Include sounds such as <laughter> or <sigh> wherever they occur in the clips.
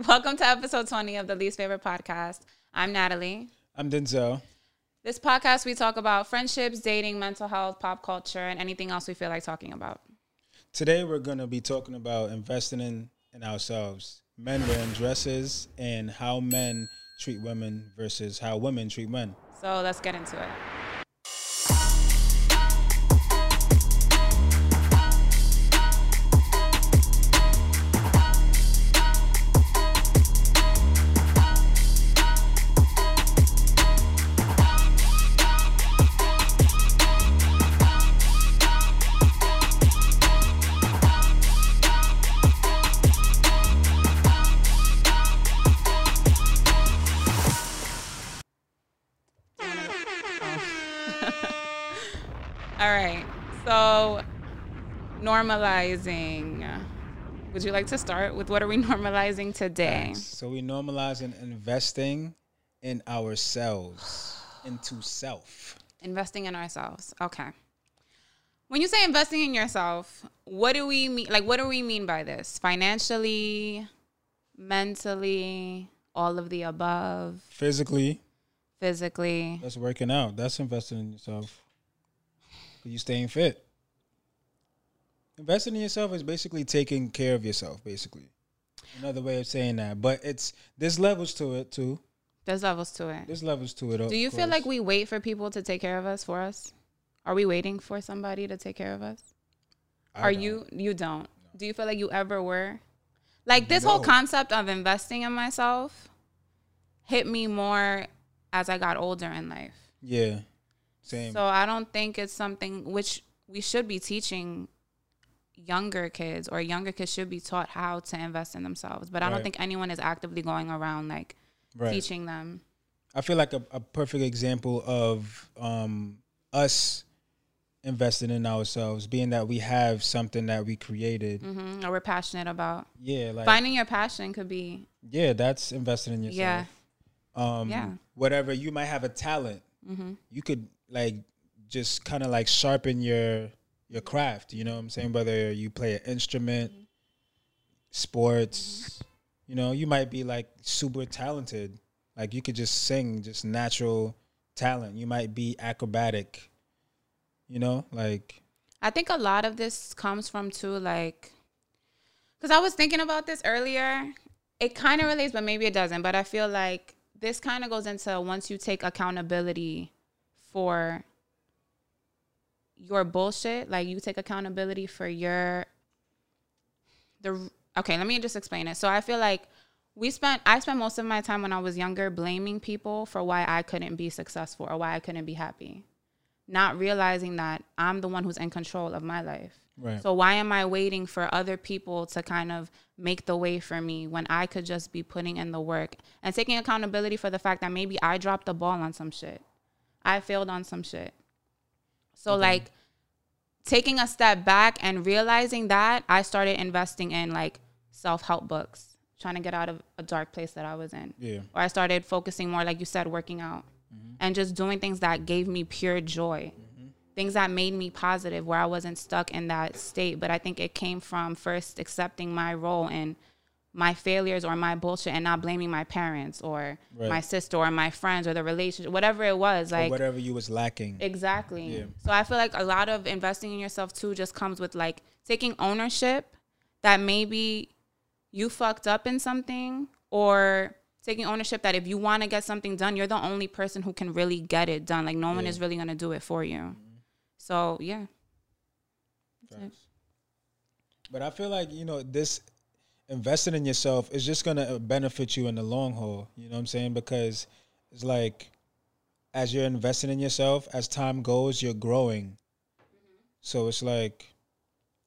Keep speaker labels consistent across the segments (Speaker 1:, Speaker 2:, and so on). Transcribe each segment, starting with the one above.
Speaker 1: <laughs> Welcome to episode 20 of the Least Favored Podcast. I'm Natalie.
Speaker 2: I'm Denzil.
Speaker 1: This podcast, we talk about friendships, dating, mental health, pop culture, and anything else we feel like talking about.
Speaker 2: Today, we're going to be talking about investing in, in ourselves, men wearing dresses, and how men treat women versus how women treat men.
Speaker 1: So let's get into it. Would you like to start with what are we <laughs> normalizing today?
Speaker 2: So, we normalize normalizing investing in ourselves, <sighs> into self.
Speaker 1: Investing in ourselves. Okay. When you say investing in yourself, what do we mean? Like, what do we mean by this? Financially, mentally, all of the above,
Speaker 2: Physically,
Speaker 1: physically.
Speaker 2: that's working out. That's investing in yourself. You staying fit. Investing in yourself is basically taking care of yourself, basically. Another way of saying that. But it's there's levels to it too.
Speaker 1: There's levels to it.
Speaker 2: There's levels to it.
Speaker 1: Do you feel like we wait for people to take care of us for us? Are we waiting for somebody to take care of us? Are you you don't? Do you feel like you ever were? Like this whole concept of investing in myself hit me more as I got older in life.
Speaker 2: Yeah. Same.
Speaker 1: So I don't think it's something which we should be teaching younger kids or younger kids should be taught how to invest in themselves. But I don't think anyone is actively going around like
Speaker 2: right.
Speaker 1: teaching them.
Speaker 2: I feel like a, a perfect example of um, us investing in ourselves, being that we have something that we created.
Speaker 1: hmm Or we're passionate about.
Speaker 2: Yeah, like
Speaker 1: Finding your passion could be
Speaker 2: yeah, that's investing in yourself. Yeah. Um,
Speaker 1: Yeah.
Speaker 2: Whatever you might have a talent,
Speaker 1: hmm
Speaker 2: you could like just kind of like sharpen your your craft. You know what I'm saying? Whether you play an instrument, mm-hmm. sports, mm-hmm. you know, you might be like super talented. Like you could just sing, just natural talent. You might be acrobatic. You know, like
Speaker 1: I think a lot of this comes from too like because I was thinking about this earlier. It kind of relates, but maybe it doesn't. But I feel like this kind of goes into once you take accountability for your bullshit, like you take accountability for your the okay. Let me just explain it. So I feel like we spent I spent most of my time when I was younger blaming people for why I couldn't be successful or why I couldn't be happy not realizing that I'm the one who's in control of my life.
Speaker 2: right.
Speaker 1: So why am I waiting for other people to kind of make the way for me when I could just be putting in the work and taking accountability for the fact that maybe I dropped the ball on some shit. I failed on some shit. So like taking a step back and realizing that I started investing in like self-help books, trying to get out of a dark place that I was in
Speaker 2: yeah.
Speaker 1: or I started focusing more, like you said, working out mm-hmm. and just doing things that gave me pure joy, mm-hmm. things that made me positive, where I wasn't stuck in that state. But I think it came from first accepting my role in my failures or my bullshit and not blaming my parents or
Speaker 2: Right.
Speaker 1: my sister or my friends or the relationship, whatever it was.
Speaker 2: Or
Speaker 1: Like,
Speaker 2: whatever you was lacking.
Speaker 1: Exactly.
Speaker 2: Yeah.
Speaker 1: So I feel like a lot of investing in yourself too just comes with like taking ownership that maybe you fucked up in something or taking ownership that if you want to get something done, you're the only person who can really get it done. Like no one is really going to do it for you. Mm-hmm. So, yeah.
Speaker 2: But I feel like, you know, this investing in yourself is just going to uh, benefit you in the long haul. You know what I'm saying? Because it's like as you're investing in yourself, as time goes, you're growing. So it's like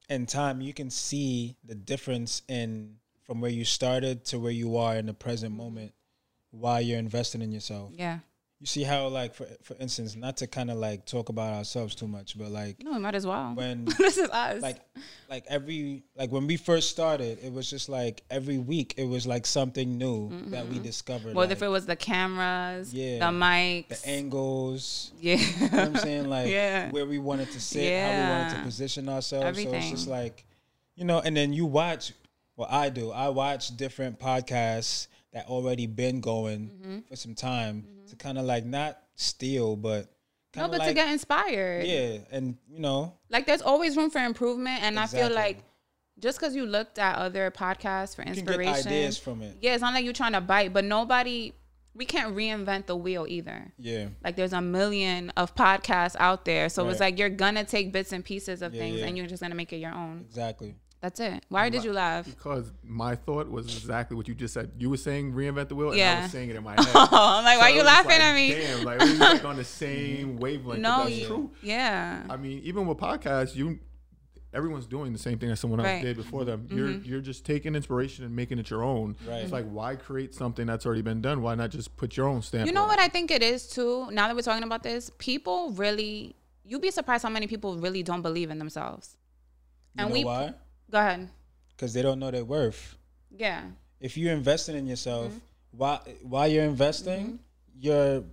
Speaker 2: in time, you can see the difference in from where you started to where you are in the present moment while you're investing in yourself.
Speaker 1: Yeah.
Speaker 2: You see how, like, for for instance, not to kind of like talk about ourselves too much, but like
Speaker 1: No, we might as well.
Speaker 2: when <laughs>
Speaker 1: this is us.
Speaker 2: like like every like when we first started it was just like every week it was like something new that we mm-hmm. discovered
Speaker 1: Well,
Speaker 2: like,
Speaker 1: if it was the cameras,
Speaker 2: Yeah.
Speaker 1: the mics.
Speaker 2: the angles
Speaker 1: yeah.
Speaker 2: you know what i'm saying like <laughs>
Speaker 1: Yeah.
Speaker 2: where we wanted to sit how we wanted to position ourselves so it's just like you know and then you watch well, I do. I watch different podcasts that already been going
Speaker 1: Mm-hmm.
Speaker 2: for some time to kind of like not steal, but
Speaker 1: No, but
Speaker 2: of
Speaker 1: to get inspired.
Speaker 2: yeah, and you know,
Speaker 1: Like there's always room for improvement, and I feel like just because you looked at other podcasts for inspiration,
Speaker 2: get ideas from it.
Speaker 1: yeah, it's not like you're trying to bite, but nobody, we can't reinvent the wheel either.
Speaker 2: Yeah,
Speaker 1: Like there's a million of podcasts out there, so it's like you're gonna take bits and pieces of
Speaker 2: Yeah,
Speaker 1: things,
Speaker 2: yeah.
Speaker 1: and you're just gonna make it your own.
Speaker 2: exactly.
Speaker 1: That's it. Why did you laugh?
Speaker 3: Because my thought was exactly what you just said. You were saying reinvent the wheel, and I was saying it in my <laughs> head.
Speaker 1: Oh, I'm like, why are you laughing
Speaker 3: like,
Speaker 1: at me?
Speaker 3: Damn, like we like on the <laughs> same wavelength.
Speaker 1: no,
Speaker 3: No, that's
Speaker 1: you-
Speaker 3: true.
Speaker 1: yeah,
Speaker 3: I mean, even with podcasts, you everyone's doing the same thing that someone else
Speaker 1: Right. Mm-hmm.
Speaker 3: did before them. You're you're just taking inspiration and making it your own.
Speaker 2: Right.
Speaker 3: It's like why create something that's already been done? Why not just put your own stamp?
Speaker 1: You know
Speaker 3: on
Speaker 1: what
Speaker 3: it?
Speaker 1: I think it is too. Now that we're talking about this, people really, you'd be surprised how many people really don't believe in themselves.
Speaker 2: You
Speaker 1: And
Speaker 2: know
Speaker 1: we
Speaker 2: why?
Speaker 1: Go ahead.
Speaker 2: Because they don't know their worth.
Speaker 1: Yeah,
Speaker 2: If you're investing in yourself,
Speaker 1: Mm-hmm.
Speaker 2: while while you're investing, you're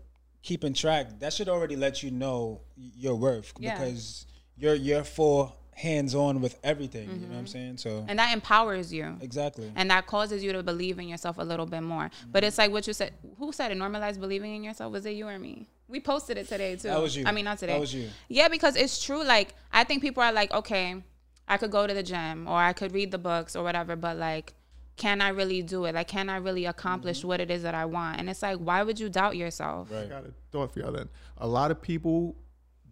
Speaker 2: keeping track. That should already let you know your worth
Speaker 1: Yeah.
Speaker 2: because you're you're full hands on with everything. You know what I'm saying? So
Speaker 1: Mm-hmm. and that empowers you.
Speaker 2: exactly.
Speaker 1: and that causes you to believe in yourself a little bit more. But it's like what you said. Who said it? Normalize believing in yourself. Was it you or me? We posted it today too.
Speaker 2: That was you.
Speaker 1: I mean, not today.
Speaker 2: That was you.
Speaker 1: Yeah, because it's true. Like I think people are like, okay, I could go to the gym or I could read the books or whatever, but like, can I really do it? Like, can I really accomplish what it is that I want? And it's like, why would you doubt yourself?
Speaker 2: Right.
Speaker 3: I got a thought for y'all then. A lot of people,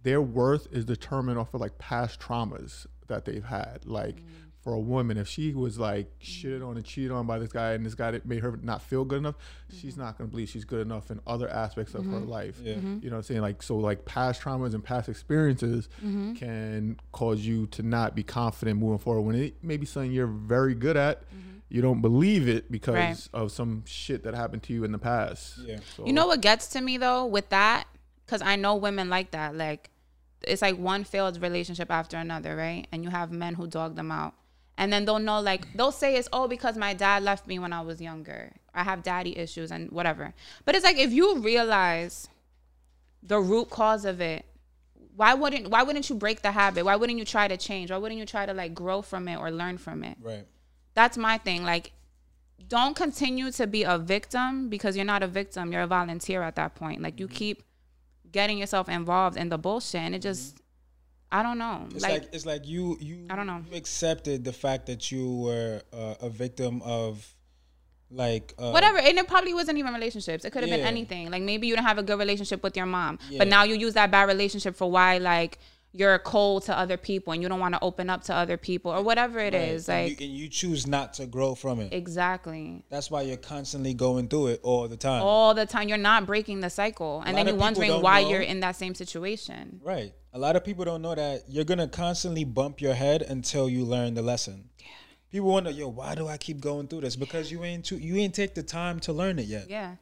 Speaker 3: their worth is determined off of like past traumas that they've had. Like
Speaker 1: Mm.
Speaker 3: For a woman, if she was like shitted on and cheated on by this guy and this guy that made her not feel good enough, she's
Speaker 1: Mm-hmm.
Speaker 3: not gonna believe she's good enough in other aspects of her life.
Speaker 2: Yeah.
Speaker 1: Mm-hmm.
Speaker 3: You know what I'm saying? Like so like past traumas and past experiences
Speaker 1: Mm-hmm.
Speaker 3: can cause you to not be confident moving forward when it may be something you're very good at.
Speaker 1: Mm-hmm.
Speaker 3: You don't believe it because
Speaker 1: Right.
Speaker 3: of some shit that happened to you in the past.
Speaker 2: Yeah.
Speaker 3: So,
Speaker 1: You know what gets to me though with that? Because I know women like that. Like, it's like one failed relationship after another, right? And you have men who dog them out. And then they'll know, like, they'll say it's, oh, because my dad left me when I was younger. I have daddy issues and whatever. But it's like, if you realize the root cause of it, why wouldn't why wouldn't you break the habit? Why wouldn't you try to change? Why wouldn't you try to like grow from it or learn from it?
Speaker 2: Right.
Speaker 1: that's my thing. Like, don't continue to be a victim because you're not a victim. You're a volunteer at that point. Like, you
Speaker 2: Mm-hmm.
Speaker 1: keep getting yourself involved in the bullshit, and it just, I don't know.
Speaker 2: It's
Speaker 1: like,
Speaker 2: like, it's like you you
Speaker 1: I don't know.
Speaker 2: you accepted the fact that you were uh, a victim of like uh,
Speaker 1: whatever. And it probably wasn't even relationships. It could have been anything. Like, maybe you don't have a good relationship with your mom,
Speaker 2: Yeah.
Speaker 1: but now you use that bad relationship for why, like, you're cold to other people and you don't want to open up to other people or whatever it
Speaker 2: right,
Speaker 1: is.
Speaker 2: and
Speaker 1: Like,
Speaker 2: you, and you choose not to grow from it.
Speaker 1: exactly.
Speaker 2: That's why you're constantly going through it all the time.
Speaker 1: All the time, you're not breaking the cycle, and then you're wondering why
Speaker 2: know.
Speaker 1: you're in that same situation.
Speaker 2: Right. A lot of people don't know that you're gonna constantly bump your head until you learn the lesson. Yeah. People wonder, yo, why do I keep going through this? Because you ain't too, you ain't take the time to learn it yet.
Speaker 1: Yeah.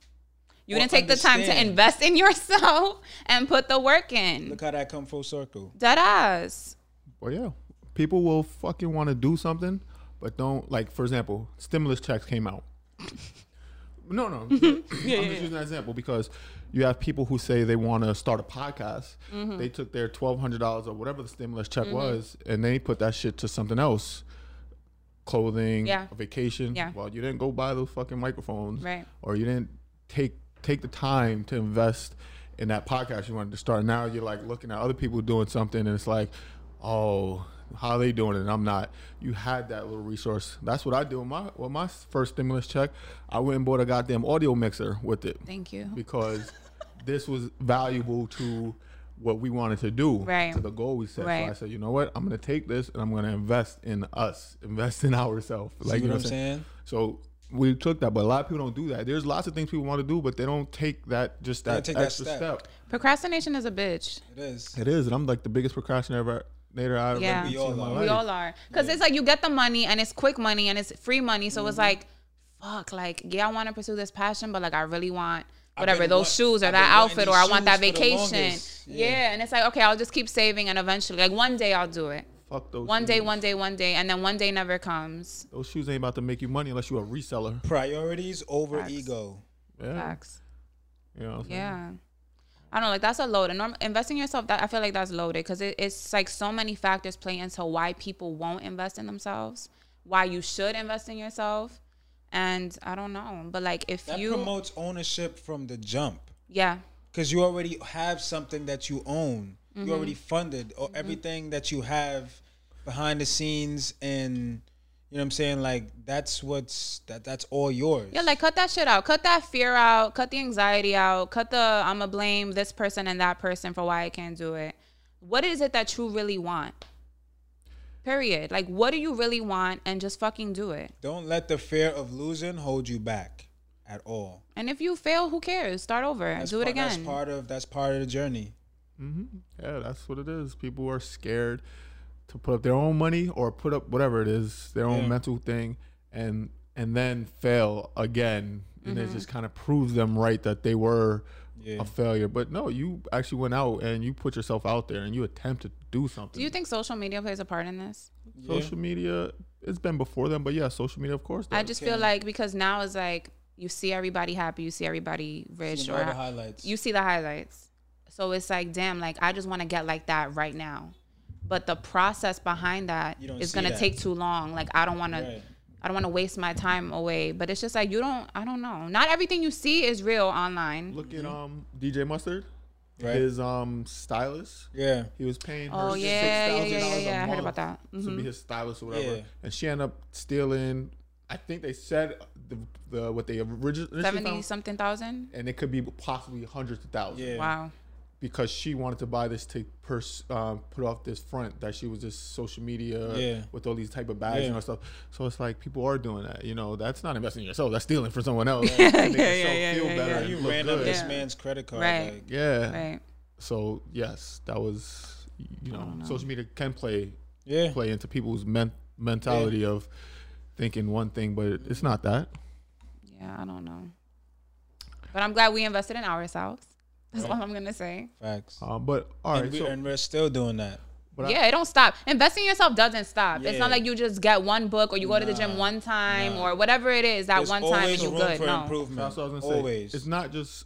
Speaker 1: You
Speaker 2: Or
Speaker 1: didn't take the time to invest in <laughs> yourself and put the work in.
Speaker 2: Look how that come full circle.
Speaker 1: Dead ass.
Speaker 3: Well, yeah, people will fucking want to do something, but don't like. For example, stimulus checks came out. <laughs> No, no, I'm just using that example because you have people who say they want to start a podcast.
Speaker 1: Mm-hmm.
Speaker 3: They took their twelve hundred dollars or whatever the stimulus check was, and they put that shit to something else, clothing,
Speaker 1: Yeah.
Speaker 3: a vacation.
Speaker 1: Yeah.
Speaker 3: Well, you didn't go buy those fucking microphones,
Speaker 1: Right.
Speaker 3: Or you didn't take take the time to invest in that podcast you wanted to start. Now you're like looking at other people doing something, and it's like, oh, how are they doing it? And I'm not. You had that little resource. That's what I do with my with my first stimulus check. I went and bought a goddamn audio mixer with it
Speaker 1: Thank you.
Speaker 3: because <laughs> this was valuable to what we wanted to do,
Speaker 1: Right.
Speaker 3: to the goal we set. So I said, you know what? I'm gonna take this and I'm gonna invest in us, invest in <laughs> ourselves.
Speaker 2: Like you know what I'm saying?
Speaker 3: So we took that, but a lot of people don't do that. There's lots of things people want to do, but they don't take that just that
Speaker 2: take that
Speaker 3: extra
Speaker 2: step.
Speaker 3: step.
Speaker 1: Procrastination is a bitch.
Speaker 2: It is.
Speaker 3: It is, and I'm like the biggest procrastinator I've
Speaker 1: Yeah.
Speaker 3: ever
Speaker 1: We
Speaker 3: seen
Speaker 2: all
Speaker 3: in
Speaker 2: are.
Speaker 1: We all are. Because it's like you get the money and it's quick money and it's free money. So
Speaker 2: Mm-hmm.
Speaker 1: it's like, fuck, like, yeah, I want to pursue this passion, but like, I really want whatever, those
Speaker 2: want-
Speaker 1: shoes or
Speaker 2: I've
Speaker 1: that outfit or I want that
Speaker 2: shoes for the
Speaker 1: vacation. Yeah.
Speaker 2: Yeah.
Speaker 1: And it's like, okay, I'll just keep saving and eventually, like, one day I'll do it.
Speaker 3: Fuck those.
Speaker 1: One day, one day, one day. And then one day never comes.
Speaker 3: Those shoes ain't about to make you money unless you're a reseller.
Speaker 2: Priorities over
Speaker 1: Facts.
Speaker 2: ego.
Speaker 3: Yeah.
Speaker 1: Facts.
Speaker 3: You know what I'm?
Speaker 1: Yeah. I don't know, like that's a load. And norm- investing yourself, that I feel like that's loaded because it, it's like so many factors play into why people won't invest in themselves. why you should invest in yourself. And I don't know, but like if
Speaker 2: That
Speaker 1: you,
Speaker 2: promotes ownership from the jump.
Speaker 1: yeah,
Speaker 2: because you already have something that you own.
Speaker 1: Mm-hmm.
Speaker 2: You already funded or everything that you have behind the scenes, and you know what I'm saying. Like that's what's that. That's all yours.
Speaker 1: Yeah, like cut that shit out. Cut that fear out. Cut the anxiety out. Cut the I'm gonna blame this person and that person for why I can't do it. What is it that you really want? Period. Like, what do you really want? And just fucking do it.
Speaker 2: don't let the fear of losing hold you back at all.
Speaker 1: And if you fail, who cares? Start over.
Speaker 2: That's
Speaker 1: do it
Speaker 2: part-
Speaker 1: again.
Speaker 2: That's part of that's part of the journey.
Speaker 3: Yeah, that's what it is. People are scared to put up their own money or put up whatever it is, their own
Speaker 2: Yeah.
Speaker 3: mental thing, and and then fail again, and
Speaker 1: Mm-hmm.
Speaker 3: it just kind of proves them right that they were
Speaker 2: Yeah.
Speaker 3: a failure. But no, you actually went out and you put yourself out there and you attempted to do something.
Speaker 1: do you think social media plays a part in this?
Speaker 3: social media? It's been before them, but yeah, social media, of course.
Speaker 1: I
Speaker 3: does.
Speaker 1: just feel like because now it's like you see everybody happy, you see everybody rich,
Speaker 2: Seeing
Speaker 1: or
Speaker 2: the highlights.
Speaker 1: you see the highlights. So it's like, damn, like I just want to get like that right now. But the process behind that
Speaker 2: You don't
Speaker 1: is
Speaker 2: see
Speaker 1: gonna
Speaker 2: that.
Speaker 1: take too long. Like I don't want to,
Speaker 2: Right.
Speaker 1: I don't want to waste my time away. But it's just like you don't. I don't know. Not everything you see is real online.
Speaker 3: Look at um DJ Mustard,
Speaker 2: Right.
Speaker 3: his um stylist.
Speaker 2: yeah.
Speaker 3: He was paying her
Speaker 1: Oh
Speaker 3: $6,000
Speaker 1: yeah, yeah, yeah, yeah,
Speaker 3: a
Speaker 1: yeah. I heard
Speaker 3: month
Speaker 1: about that.
Speaker 3: to
Speaker 1: Mhm.
Speaker 3: be his stylist or whatever,
Speaker 2: Yeah.
Speaker 3: and she ended up stealing. I think they said the, the what they originally
Speaker 1: Seventy
Speaker 3: found,
Speaker 1: something thousand.
Speaker 3: and it could be possibly hundreds of thousands.
Speaker 2: Yeah.
Speaker 1: Wow.
Speaker 3: Because she wanted to buy this to pers- um, put off this front that she was just social media
Speaker 2: Yeah.
Speaker 3: with all these type of bags
Speaker 2: Yeah.
Speaker 3: and all stuff. So it's like people are doing that. You know, that's not investing in yourself. That's stealing from someone else. <laughs>
Speaker 1: Yeah, yeah, yeah,
Speaker 3: feel
Speaker 1: yeah,
Speaker 3: better
Speaker 1: yeah.
Speaker 2: You ran up this
Speaker 1: Yeah.
Speaker 2: man's credit card.
Speaker 1: Right.
Speaker 2: Like,
Speaker 3: Yeah.
Speaker 1: Right.
Speaker 3: So yes, that was you know,
Speaker 1: know.
Speaker 3: social media can play
Speaker 2: yeah.
Speaker 3: play into people's men- mentality of thinking one thing, but it's not that.
Speaker 1: Yeah, I don't know. But I'm glad we invested in ourselves. That's all I'm gonna say.
Speaker 2: Facts.
Speaker 3: Um, but all right,
Speaker 2: and, we,
Speaker 3: so
Speaker 2: and we're still doing that.
Speaker 3: but I-
Speaker 1: yeah, it don't stop. Investing in yourself doesn't stop. Yeah. It's not like you just get one book or you go to the gym one time
Speaker 2: nah.
Speaker 1: or whatever it is that
Speaker 2: There's
Speaker 1: one time and you
Speaker 2: room
Speaker 1: good.
Speaker 2: for
Speaker 1: No.
Speaker 2: improvement.
Speaker 3: that's what I was gonna say.
Speaker 2: always.
Speaker 3: It's not just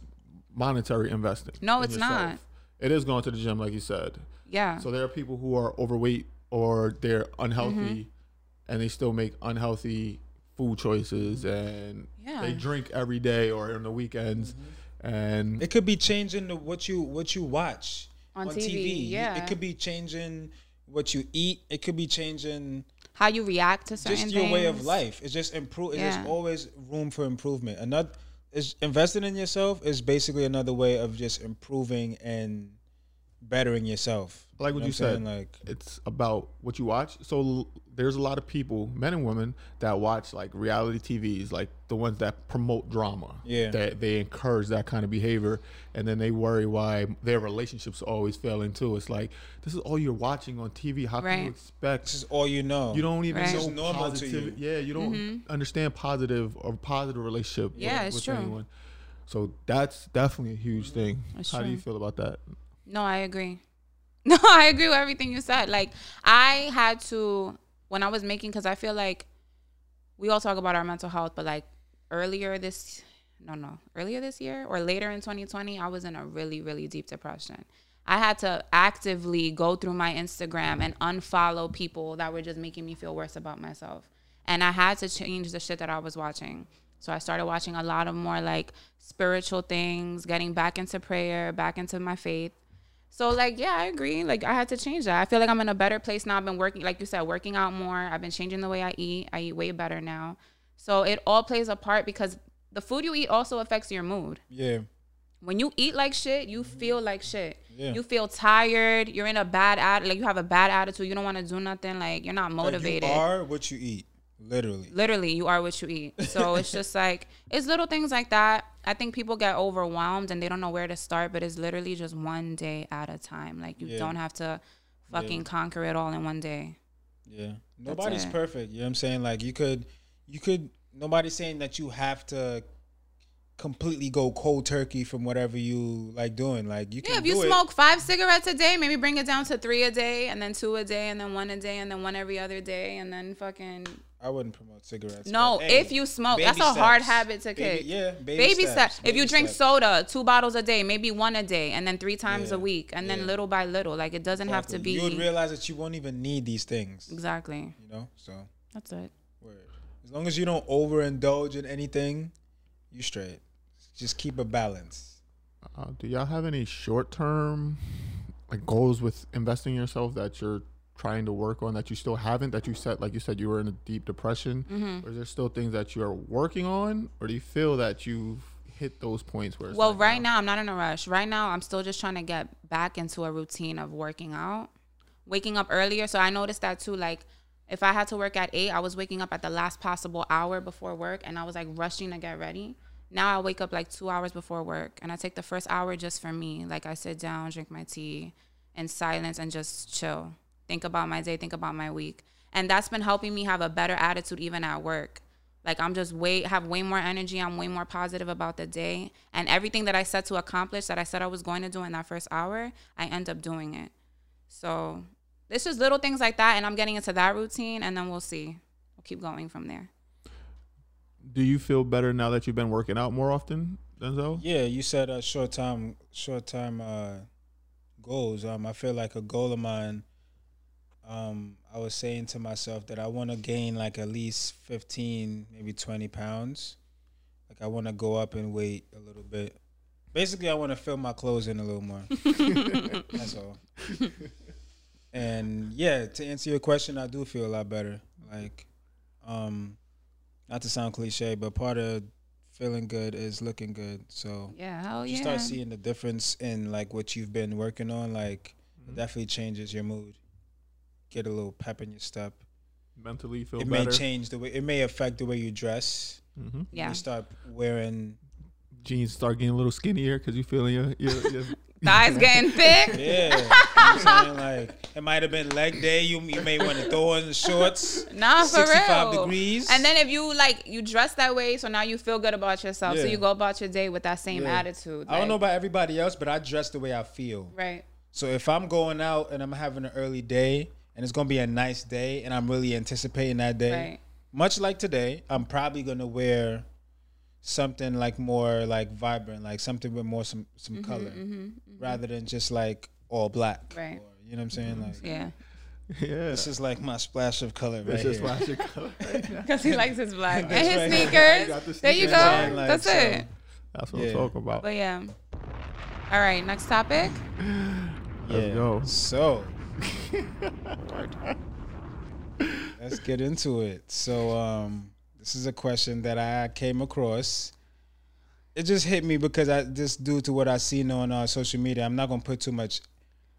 Speaker 3: monetary investing.
Speaker 1: No,
Speaker 3: in
Speaker 1: it's
Speaker 3: yourself.
Speaker 1: not.
Speaker 3: It is going to the gym, like you said.
Speaker 1: Yeah.
Speaker 3: So there are people who are overweight or they're unhealthy,
Speaker 1: Mm-hmm.
Speaker 3: and they still make unhealthy food choices, and
Speaker 1: Yeah.
Speaker 3: they drink every day or on the weekends, and
Speaker 2: It could be changing the, what you what you watch
Speaker 1: On
Speaker 2: on,
Speaker 1: TV,
Speaker 2: TV.
Speaker 1: yeah.
Speaker 2: It could be changing what you eat. It could be changing
Speaker 1: How you react to certain
Speaker 2: just your way of life. It's just improve. There's
Speaker 1: Yeah.
Speaker 2: always room for improvement. Another is investing in yourself is basically another way of just improving and bettering yourself.
Speaker 3: I like what
Speaker 2: know
Speaker 3: you
Speaker 2: I'm
Speaker 3: said.
Speaker 2: saying? Like
Speaker 3: it's about what you watch. So l- there's a lot of people, men and women, that watch like reality TVs, like the ones that promote drama.
Speaker 2: Yeah.
Speaker 3: That they encourage that kind of behavior, and then they worry why their relationships always failing too. It's like this is all you're watching on TV. How can you expect?
Speaker 2: this is all you know.
Speaker 3: You don't even
Speaker 1: Right.
Speaker 3: know
Speaker 1: It's
Speaker 2: just normal to you.
Speaker 3: Yeah, you don't understand positive or positive relationship.
Speaker 1: Mm-hmm. Yeah,
Speaker 3: with,
Speaker 1: it's
Speaker 3: with
Speaker 1: true.
Speaker 3: anyone. So that's definitely a huge thing.
Speaker 1: It's
Speaker 3: How do you feel about that?
Speaker 1: No, I agree. <laughs> No, I agree with everything you said. Like I had to when I was making because I feel like we all talk about our mental health, but like earlier this no no earlier this year or later in 2020, I was in a really really deep depression. I had to actively go through my Instagram and unfollow people that were just making me feel worse about myself. And I had to change the shit that I was watching. So I started watching a lot of more like spiritual things, getting back into prayer, back into my faith. So like yeah, I agree. Like I had to change that. I feel like I'm in a better place now. I've been working, like you said, working out more. I've been changing the way I eat. I eat way better now. So it all plays a part because the food you eat also affects your mood.
Speaker 2: yeah.
Speaker 1: When you eat like shit, you mm-hmm. feel like shit.
Speaker 2: Yeah.
Speaker 1: You feel tired. You're in a bad at like you have a bad attitude. You don't want to do nothing. Like you're not
Speaker 2: Like,
Speaker 1: motivated.
Speaker 2: you are what you eat. Literally.
Speaker 1: Literally, you are what you eat. So <laughs> it's just like it's little things like that. I think people get overwhelmed and they don't know where to start, but it's literally just one day at a time. Like you
Speaker 2: Yeah.
Speaker 1: don't have to fucking conquer it all in one day.
Speaker 2: Yeah. Nobody's perfect. You know what I'm saying? Like you could you could nobody's saying that you have to completely go cold turkey from whatever you like doing. Like you can
Speaker 1: Yeah, if you
Speaker 2: do it.
Speaker 1: smoke five cigarettes a day, maybe bring it down to three a day, and then two a day, and then one a day, and then one every other day, and then fucking
Speaker 2: I wouldn't promote cigarettes.
Speaker 1: no.
Speaker 2: hey,
Speaker 1: if you smoke, that's a hard habit to
Speaker 2: Baby-
Speaker 1: kick.
Speaker 2: yeah, baby
Speaker 1: baby
Speaker 2: steps,
Speaker 1: steps. If
Speaker 2: baby
Speaker 1: you drink
Speaker 2: steps.
Speaker 1: soda, two bottles a day, maybe one a day, and then three times
Speaker 2: Yeah,
Speaker 1: a week, and
Speaker 2: yeah.
Speaker 1: then little by little. Like it doesn't have to be
Speaker 2: You would realize that you won't even need these things.
Speaker 1: exactly.
Speaker 2: You know, so
Speaker 1: That's it.
Speaker 2: Word. As long as you don't overindulge in anything, you straight. Just keep a balance.
Speaker 3: Uh, do y'all have any short term like goals with investing yourself that you're trying to work on that you still haven't that you said like you said you were in a deep depression
Speaker 1: Mm-hmm.
Speaker 3: or is there still things that you're working on or do you feel that you've hit those points where it's
Speaker 1: Well,
Speaker 3: like,
Speaker 1: right
Speaker 3: no,
Speaker 1: now I'm not in a rush. Right now I'm still just trying to get back into a routine of working out, waking up earlier. So I noticed that too. Like if I had to work at eight, I was waking up at the last possible hour before work, and I was like rushing to get ready. Now I wake up like two hours before work, and I take the first hour just for me. Like I sit down, drink my tea, in silence, and just chill. Think about my day, think about my week, and that's been helping me have a better attitude even at work. Like I'm just way have way more energy. I'm way more positive about the day, and everything that I set to accomplish that I said I was going to do in that first hour, I end up doing it. So it's just little things like that, and I'm getting into that routine, and then we'll see. We'll keep going from there.
Speaker 3: do you feel better now that you've been working out more often denzil
Speaker 2: Yeah, you said uh, short time short time uh, goals. Um, I feel like a goal of mine. Um, I was saying to myself that I want to gain like at least fifteen, maybe twenty pounds. Like I want to go up in weight a little bit. Basically, I want to fill my clothes in a little more. <laughs> That's all. And yeah, to answer your question, I do feel a lot better. Like, um, not to sound cliche, but part of feeling good is looking good. So
Speaker 1: Yeah, hell
Speaker 2: you
Speaker 1: yeah.
Speaker 2: start seeing the difference in like what you've been working on. Like,
Speaker 3: Mm-hmm.
Speaker 2: it definitely changes your mood. Get a little pep in your step.
Speaker 3: mentally feel
Speaker 2: it
Speaker 3: better
Speaker 2: may change the way. It may affect the way you dress.
Speaker 3: hmm
Speaker 1: yeah.
Speaker 2: You start wearing.
Speaker 3: jeans start getting a little skinnier because you feeling your, your, your <laughs> <laughs>
Speaker 1: Thighs getting <laughs> thick.
Speaker 2: Yeah, you know what I'm saying like it might have been leg day. You you may want to throw on the shorts.
Speaker 1: Nah, for
Speaker 2: 65
Speaker 1: real.
Speaker 2: degrees.
Speaker 1: And then if you like you dress that way, so now you feel good about yourself. So you go about your day with that same
Speaker 2: Yeah.
Speaker 1: attitude.
Speaker 2: I don't know about everybody else, but I dress the way I feel.
Speaker 1: Right.
Speaker 2: So if I'm going out and I'm having an early day and it's gonna be a nice day and I'm really anticipating that day,
Speaker 1: Right.
Speaker 2: much like today, I'm probably gonna wear something like more like vibrant, like something with more some some
Speaker 1: Mm-hmm,
Speaker 2: color, mm-hmm, mm-hmm. rather than just like all black.
Speaker 1: Right.
Speaker 2: Or, you know what I'm saying? Mm-hmm. Like
Speaker 1: Yeah.
Speaker 3: yeah
Speaker 2: this is like my splash of color right
Speaker 3: it's just
Speaker 2: here.
Speaker 3: flash your color. <laughs>
Speaker 1: Because he likes his black <laughs> and his
Speaker 2: right.
Speaker 1: sneakers.
Speaker 3: Got the
Speaker 1: There you
Speaker 3: sneakers
Speaker 1: go.
Speaker 2: on, like,
Speaker 1: That's
Speaker 2: so-
Speaker 1: it.
Speaker 3: That's what
Speaker 2: Yeah.
Speaker 3: I'm talking about.
Speaker 1: But yeah. All right. Next topic.
Speaker 3: Let's go.
Speaker 2: So let's get into it. So um this is a question that I came across. It just hit me because I just due to what I seen on uh, social media. I'm not gonna put too much.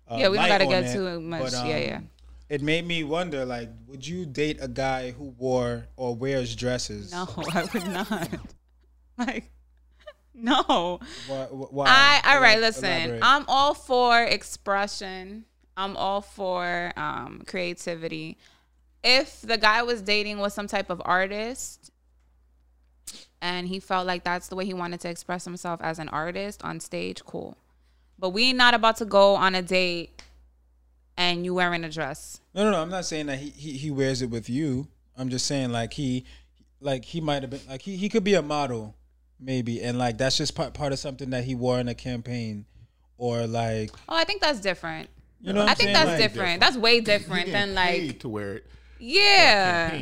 Speaker 2: Uh,
Speaker 1: yeah, we don't gotta get
Speaker 2: it,
Speaker 1: too much.
Speaker 2: but,
Speaker 1: yeah,
Speaker 2: um,
Speaker 1: yeah.
Speaker 2: It made me wonder, like, would you date a guy who wore or wears dresses?
Speaker 1: No, <laughs> I would not. <laughs> like, no.
Speaker 2: Why? why?
Speaker 1: I all right.
Speaker 2: Elab-
Speaker 1: Listen,
Speaker 2: elaborate.
Speaker 1: I'm all for expression. I'm all for um, creativity. If the guy was dating with some type of artist, and he felt like that's the way he wanted to express himself as an artist on stage, cool. But we ain't not about to go on a date and you wearing a dress.
Speaker 2: No, no, no. I'm not saying that he, he, he wears it with you. I'm just saying like he like he might have been like he, he could be a model maybe and like that's just part part of something that he wore in a campaign or like
Speaker 1: Oh, I think that's different.
Speaker 2: You know what
Speaker 1: I
Speaker 2: I'm
Speaker 1: think
Speaker 2: saying?
Speaker 1: that's
Speaker 2: Like,
Speaker 1: different. That's way
Speaker 3: He
Speaker 1: different
Speaker 3: getting
Speaker 1: than like
Speaker 3: paid to wear it.
Speaker 1: yeah.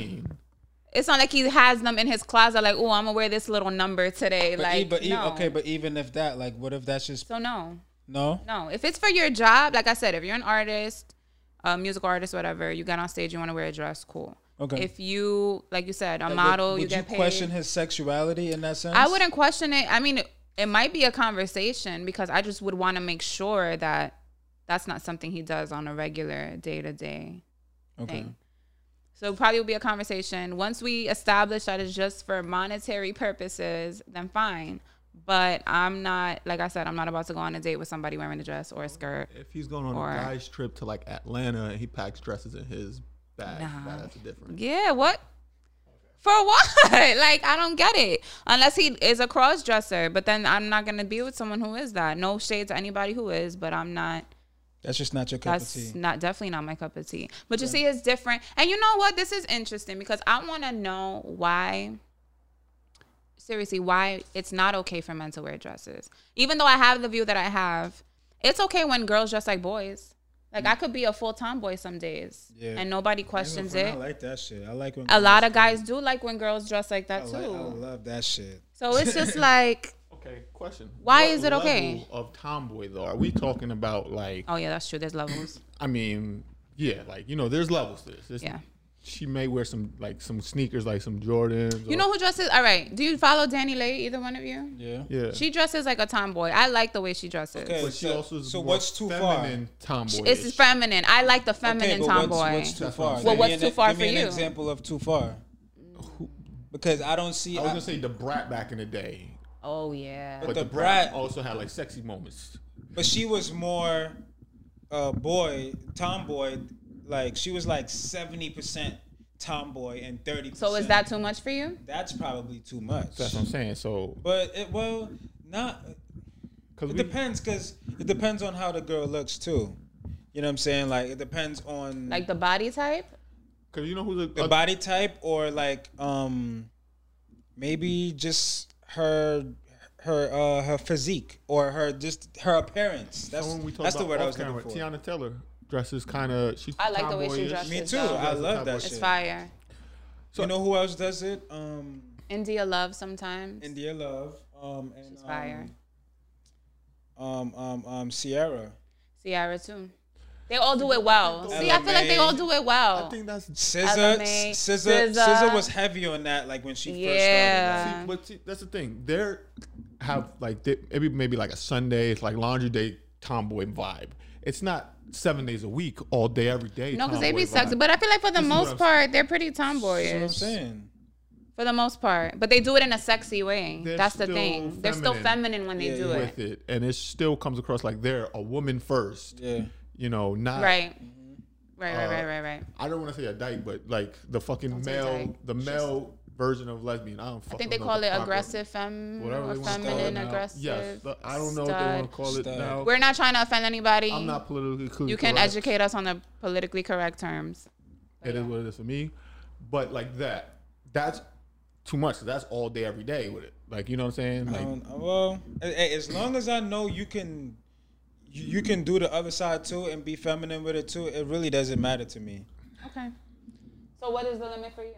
Speaker 1: It's not like he has them in his closet. Like, oh, I'm gonna wear this little number today.
Speaker 2: But, e-
Speaker 1: like,
Speaker 2: but e-
Speaker 1: no.
Speaker 2: okay, but even if that like what if that's just
Speaker 1: so no,
Speaker 2: no?
Speaker 1: no. If it's for your job, like I said, if you're an artist, a musical artist, whatever, you get on stage, you want to wear a dress, cool.
Speaker 2: Okay.
Speaker 1: If you, like you said, a
Speaker 2: Like,
Speaker 1: model,
Speaker 2: would,
Speaker 1: you
Speaker 2: would
Speaker 1: get paid.
Speaker 2: Would you question his sexuality in that sense?
Speaker 1: I wouldn't question it. I mean, it, it might be a conversation because I just would want to make sure that that's not something he does on a regular day to day
Speaker 2: Okay.
Speaker 1: thing. So probably will be a conversation. Once we establish that it's just for monetary purposes, then fine. But I'm not, like I said, I'm not about to go on a date with somebody wearing a dress or a skirt.
Speaker 3: If he's going on
Speaker 1: Or-
Speaker 3: a guy's trip to like Atlanta and he packs dresses in his bag,
Speaker 1: Nah.
Speaker 3: that's a difference.
Speaker 1: Yeah, what? For what? <laughs> like, I don't get it. Unless he is a cross dresser. But then I'm not going to be with someone who is that. No shade to anybody who is, but I'm not.
Speaker 2: That's just not your cup
Speaker 1: That's
Speaker 2: of tea.
Speaker 1: not definitely not my cup of tea. But you see, it's different. And you know what? This is interesting because I want to know why. Seriously, why it's not okay for men to wear dresses. Even though I have the view that I have, it's okay when girls dress like boys. Like I could be a full tomboy some days,
Speaker 2: Yeah.
Speaker 1: and nobody questions it.
Speaker 2: I like that shit. I like when
Speaker 1: A lot of guys do like when girls dress like
Speaker 2: I,
Speaker 1: that
Speaker 2: like, I
Speaker 1: too.
Speaker 2: love that shit.
Speaker 1: So it's just <laughs> like,
Speaker 3: Okay, question.
Speaker 1: Why
Speaker 3: What
Speaker 1: is it okay?
Speaker 3: level Of tomboy though, are we talking about like?
Speaker 1: oh yeah, that's true. There's levels.
Speaker 3: I mean, yeah, like you know, there's levels to this. There's-
Speaker 1: Yeah.
Speaker 3: She may wear some like some sneakers, like some Jordans.
Speaker 1: You
Speaker 3: or-
Speaker 1: know who dresses? All right. Do you follow DaniLeigh? Either one of you?
Speaker 2: Yeah.
Speaker 3: Yeah.
Speaker 1: She dresses like a tomboy. I like the way she dresses.
Speaker 2: Okay.
Speaker 3: but she
Speaker 2: so-
Speaker 3: also is
Speaker 2: so
Speaker 3: more
Speaker 2: what's too far?
Speaker 3: feminine tomboy.
Speaker 1: It's feminine. I like the
Speaker 2: Okay,
Speaker 1: feminine
Speaker 2: but
Speaker 1: tomboy.
Speaker 2: what's, what's too far?
Speaker 3: what I'm
Speaker 1: Well,
Speaker 2: Give
Speaker 1: what's
Speaker 2: me an-
Speaker 1: too far
Speaker 2: give me
Speaker 1: for
Speaker 2: an
Speaker 1: you?
Speaker 2: example of too far. Because I don't see.
Speaker 3: I was
Speaker 2: I-
Speaker 3: gonna say the brat back in the day,
Speaker 1: oh yeah.
Speaker 2: But
Speaker 3: but
Speaker 2: the
Speaker 3: the, brat,
Speaker 2: brat-
Speaker 3: also had like sexy moments.
Speaker 2: but she was more, uh, boy, tomboy. Like she was like seventy percent tomboy and thirty.
Speaker 1: So is that too much for you?
Speaker 2: That's probably too much.
Speaker 3: That's what I'm saying. So,
Speaker 2: But it well, not.
Speaker 3: cause
Speaker 2: It
Speaker 3: we,
Speaker 2: depends, cause it depends on how the girl looks too. You know what I'm saying? Like it depends on
Speaker 1: Like the body type?
Speaker 3: cause you know who's a,
Speaker 2: the
Speaker 3: a-
Speaker 2: body type or like um maybe just her her uh her physique or her just her appearance. That's
Speaker 3: someone we talked
Speaker 2: that's the
Speaker 3: about
Speaker 2: word I
Speaker 3: off
Speaker 2: was looking
Speaker 3: camera,
Speaker 2: for.
Speaker 3: Teyana Taylor dresses kind of. She
Speaker 1: I like the way she dresses.
Speaker 2: Me too.
Speaker 1: though.
Speaker 2: I love that
Speaker 1: It's
Speaker 2: shit.
Speaker 1: fire.
Speaker 2: you know who else does it? Um
Speaker 1: India Love sometimes.
Speaker 2: India Love. Um and
Speaker 1: She's fire.
Speaker 2: Um um um Sierra.
Speaker 1: Ciara too. They all do it well.
Speaker 2: Ella
Speaker 1: See, I feel like they all do it well.
Speaker 3: I think that's
Speaker 2: SZA,
Speaker 1: Ella Mai,
Speaker 2: Scissor,
Speaker 1: SZA.
Speaker 2: Scissor was heavy on that, like when she first
Speaker 1: Yeah.
Speaker 2: started.
Speaker 3: See, but see, that's the thing. They're have like they, maybe maybe like a Sunday, it's like laundry day tomboy vibe. It's not seven days a week, all day, every day.
Speaker 1: no, because they be sexy. But I feel like for the
Speaker 3: This
Speaker 1: most part, they're pretty
Speaker 2: That's what I'm saying.
Speaker 1: For the most part. But they do it in a sexy way.
Speaker 3: They're
Speaker 1: That's the
Speaker 3: still
Speaker 1: thing. They're still
Speaker 3: feminine.
Speaker 1: feminine when they
Speaker 2: Yeah,
Speaker 1: do
Speaker 2: yeah.
Speaker 1: it.
Speaker 3: with it, and it still comes across like they're a woman first.
Speaker 2: Yeah.
Speaker 3: You know, not
Speaker 1: Right. Right, right,
Speaker 3: Uh,
Speaker 1: right, right, right.
Speaker 3: I don't want to say a dyke, but like the fucking
Speaker 1: say
Speaker 3: male, the male version of lesbian. I don't.
Speaker 1: I think they call it aggressive femme
Speaker 3: Whatever
Speaker 1: or
Speaker 3: they wanna call it
Speaker 1: feminine aggressive.
Speaker 3: Yes, but I don't know what they want to call it
Speaker 2: Stud.
Speaker 3: now.
Speaker 1: We're not trying to offend anybody.
Speaker 3: I'm not politically. Correct.
Speaker 1: You can
Speaker 3: correct.
Speaker 1: educate us on the politically correct terms.
Speaker 3: It is what it is for me. But like that, that's too much. 'cause that's all day, every day with it. Like you know what I'm saying? Like
Speaker 2: Um, well, a- a- as long as I know you can, you, you can do the other side too and be feminine with it too. It really doesn't matter to me.
Speaker 1: Okay. So what is the limit for you?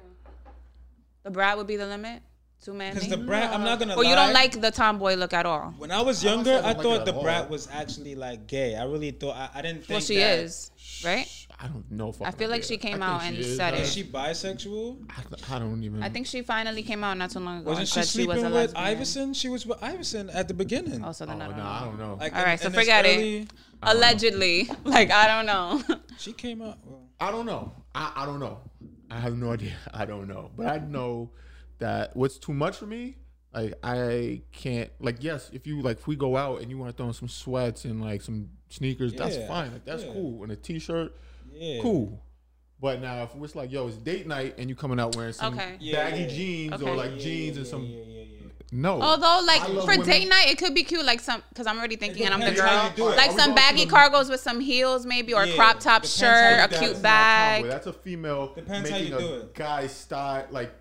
Speaker 1: The brat would be the limit? Too manly?
Speaker 2: Because the brat, I'm not gonna.
Speaker 1: Or
Speaker 2: lie,
Speaker 1: you don't like the tomboy look at all?
Speaker 2: When I was younger,
Speaker 3: I
Speaker 2: I,
Speaker 3: don't like it
Speaker 2: thought the
Speaker 3: all.
Speaker 2: brat was actually like gay. I really thought. I, I didn't think.
Speaker 1: Well, she
Speaker 2: that-
Speaker 1: is, right?
Speaker 3: I don't know.
Speaker 1: I feel like she came out and said
Speaker 2: Is
Speaker 1: it.
Speaker 2: she bisexual?
Speaker 3: I, I don't even.
Speaker 1: I think she finally came out not too long ago
Speaker 2: Wasn't she
Speaker 1: said she was
Speaker 2: sleeping
Speaker 1: a
Speaker 2: with
Speaker 1: lesbian.
Speaker 2: Iverson? She was with Iverson at the beginning.
Speaker 1: Oh, so
Speaker 3: Oh,
Speaker 1: then
Speaker 3: no,
Speaker 1: I don't know.
Speaker 3: I don't know.
Speaker 2: Like,
Speaker 1: All
Speaker 2: in-
Speaker 1: right, so
Speaker 2: in this
Speaker 1: forget it.
Speaker 2: early-
Speaker 1: Allegedly. Like, I don't know.
Speaker 2: She came out. Well,
Speaker 3: I don't know. I, I don't know. I have no idea. I don't know. But I know that what's too much for me, like I can't like yes, if you like if we go out and you want to throw on some sweats and like some sneakers, that's fine. Like that's
Speaker 2: yeah.
Speaker 3: cool. And a t shirt,
Speaker 2: yeah.
Speaker 3: cool. But now if it's like, yo, it's date night and you coming out wearing some
Speaker 1: Okay.
Speaker 2: Yeah,
Speaker 3: baggy
Speaker 2: yeah.
Speaker 3: jeans
Speaker 1: Okay.
Speaker 3: or like
Speaker 2: Yeah,
Speaker 3: jeans
Speaker 2: yeah,
Speaker 3: and some
Speaker 2: Yeah, yeah, yeah.
Speaker 3: no.
Speaker 1: Although, like for
Speaker 3: women-
Speaker 1: date night, it could be cute. Like some, because I'm already thinking, and I'm the girl.
Speaker 2: you.
Speaker 1: Like
Speaker 3: Are
Speaker 1: some baggy
Speaker 3: the-
Speaker 1: cargos with some heels, maybe, or a crop top
Speaker 2: depends
Speaker 1: shirt, a
Speaker 2: do it.
Speaker 3: That's
Speaker 1: cute
Speaker 3: not
Speaker 1: bag.
Speaker 3: That's a female
Speaker 2: Depends how
Speaker 3: making
Speaker 2: you do
Speaker 3: a
Speaker 2: it.
Speaker 3: guy style like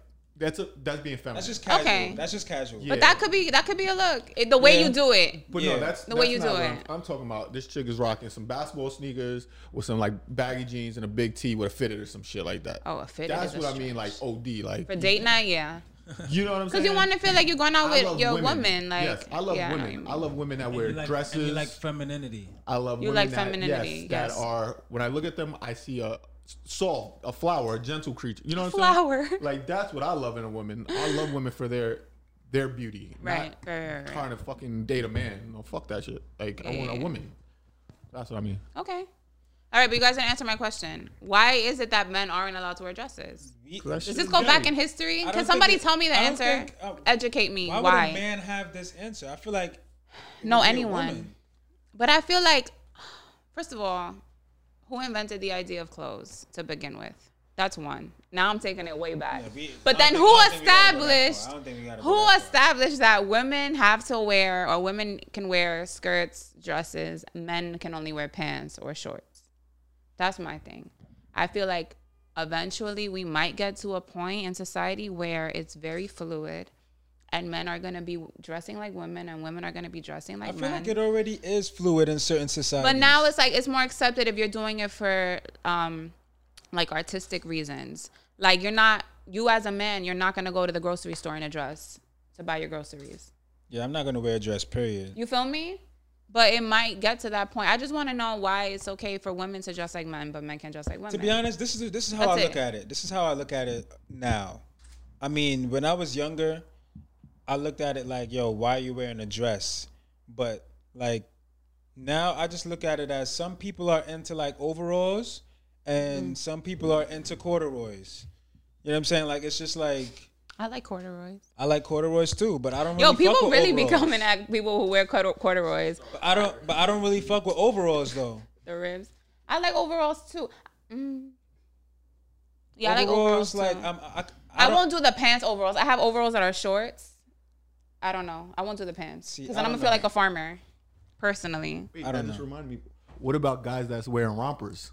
Speaker 3: that's a that's being feminine.
Speaker 2: That's just casual.
Speaker 1: Okay.
Speaker 2: That's just casual.
Speaker 3: Yeah.
Speaker 1: But that could be that could be a look. It, the way
Speaker 2: Yeah.
Speaker 1: you do it.
Speaker 3: But
Speaker 2: Yeah.
Speaker 3: no, that's
Speaker 1: The way you
Speaker 3: not
Speaker 1: do it.
Speaker 3: I'm, I'm talking about this chick is rocking some basketball sneakers with some like baggy jeans and a big tee with a fitted or some shit like that.
Speaker 1: Oh, a fitted
Speaker 3: That's
Speaker 1: is a
Speaker 3: what I mean, like OD, like
Speaker 1: For date night, yeah. <laughs>
Speaker 3: you know what I'm saying?
Speaker 1: Because you want to feel like you're going out with
Speaker 3: love
Speaker 1: your woman. Like,
Speaker 3: yes, I love
Speaker 1: yeah,
Speaker 3: women.
Speaker 1: you
Speaker 3: I,
Speaker 1: mean.
Speaker 3: love women that
Speaker 4: And
Speaker 3: wear
Speaker 4: you like,
Speaker 3: dresses.
Speaker 4: And you like femininity.
Speaker 3: I love
Speaker 1: You
Speaker 3: women
Speaker 1: like
Speaker 3: that, yes,
Speaker 1: yes.
Speaker 3: that are when I look at them, I see a soft, a flower, a gentle creature. You know what I'm
Speaker 1: Flower.
Speaker 3: saying? <laughs> Like that's what I love in a woman. I love women for their their beauty,
Speaker 1: Right,
Speaker 3: not
Speaker 1: right, right, right.
Speaker 3: trying to fucking date a man. No, fuck that shit. Like I want a woman. That's what I mean.
Speaker 1: Okay. All right, but you guys didn't answer my question. Why is it that men aren't allowed to wear dresses? Does this
Speaker 3: is
Speaker 1: go back in history? Can somebody
Speaker 2: it-
Speaker 1: tell me the answer?
Speaker 2: think, uh,
Speaker 1: Educate me.
Speaker 2: Why,
Speaker 1: Why?
Speaker 2: would a man have this answer? I feel like
Speaker 1: No,
Speaker 2: would be a
Speaker 1: anyone. But I feel like, <sighs> first of all, who invented the idea of clothes to begin with? That's one. Now I'm taking it way back.
Speaker 2: Yeah, we-
Speaker 1: but then who
Speaker 2: think- I don't think we gotta go that
Speaker 1: established?
Speaker 2: I don't think we gotta go
Speaker 1: Who
Speaker 2: that
Speaker 1: established that women have to wear or women can wear skirts, dresses, men can only wear pants or shorts? That's my thing. I feel like eventually we might get to a point in society where it's very fluid and men are gonna be dressing like women and women are gonna be dressing like men.
Speaker 2: I feel
Speaker 1: men.
Speaker 2: like it already is fluid in certain societies.
Speaker 1: But now it's like it's more accepted if you're doing it for um like artistic reasons. Like you're not you as a man, you're not gonna go to the grocery store in a dress to buy your groceries.
Speaker 2: yeah, I'm not gonna wear a dress. Period.
Speaker 1: You feel me? But it might get to that point. I just want to know why it's okay for women to dress like men, but men can dress like women.
Speaker 2: To be honest, this is this is how
Speaker 1: That's
Speaker 2: I look
Speaker 1: it.
Speaker 2: at it. This is how I look at it now. I mean, when I was younger, I looked at it like, "Yo, why are you wearing a dress?" But like now, I just look at it as some people are into like overalls, and
Speaker 1: Mm-hmm.
Speaker 2: some people are into corduroys. You know what I'm saying? Like it's just like
Speaker 1: I like corduroys.
Speaker 2: I like corduroys too, but I don't. Really
Speaker 1: Yo,
Speaker 2: fuck
Speaker 1: people
Speaker 2: with
Speaker 1: really be
Speaker 2: overalls.
Speaker 1: coming at people who wear cordu- corduroys.
Speaker 2: But I don't. But I don't really fuck with overalls though.
Speaker 1: The ribs. I like overalls too. Mm. Yeah, I like overalls.
Speaker 2: like
Speaker 1: too.
Speaker 2: I'm, I, I,
Speaker 1: I, won't do the pants overalls. I have overalls that are shorts. I don't know. I won't do the pants because
Speaker 2: I
Speaker 1: then I'm gonna feel like a farmer, personally.
Speaker 3: Wait,
Speaker 2: I
Speaker 3: that
Speaker 2: don't
Speaker 3: just
Speaker 2: know.
Speaker 3: reminded me. What about guys that's wearing rompers?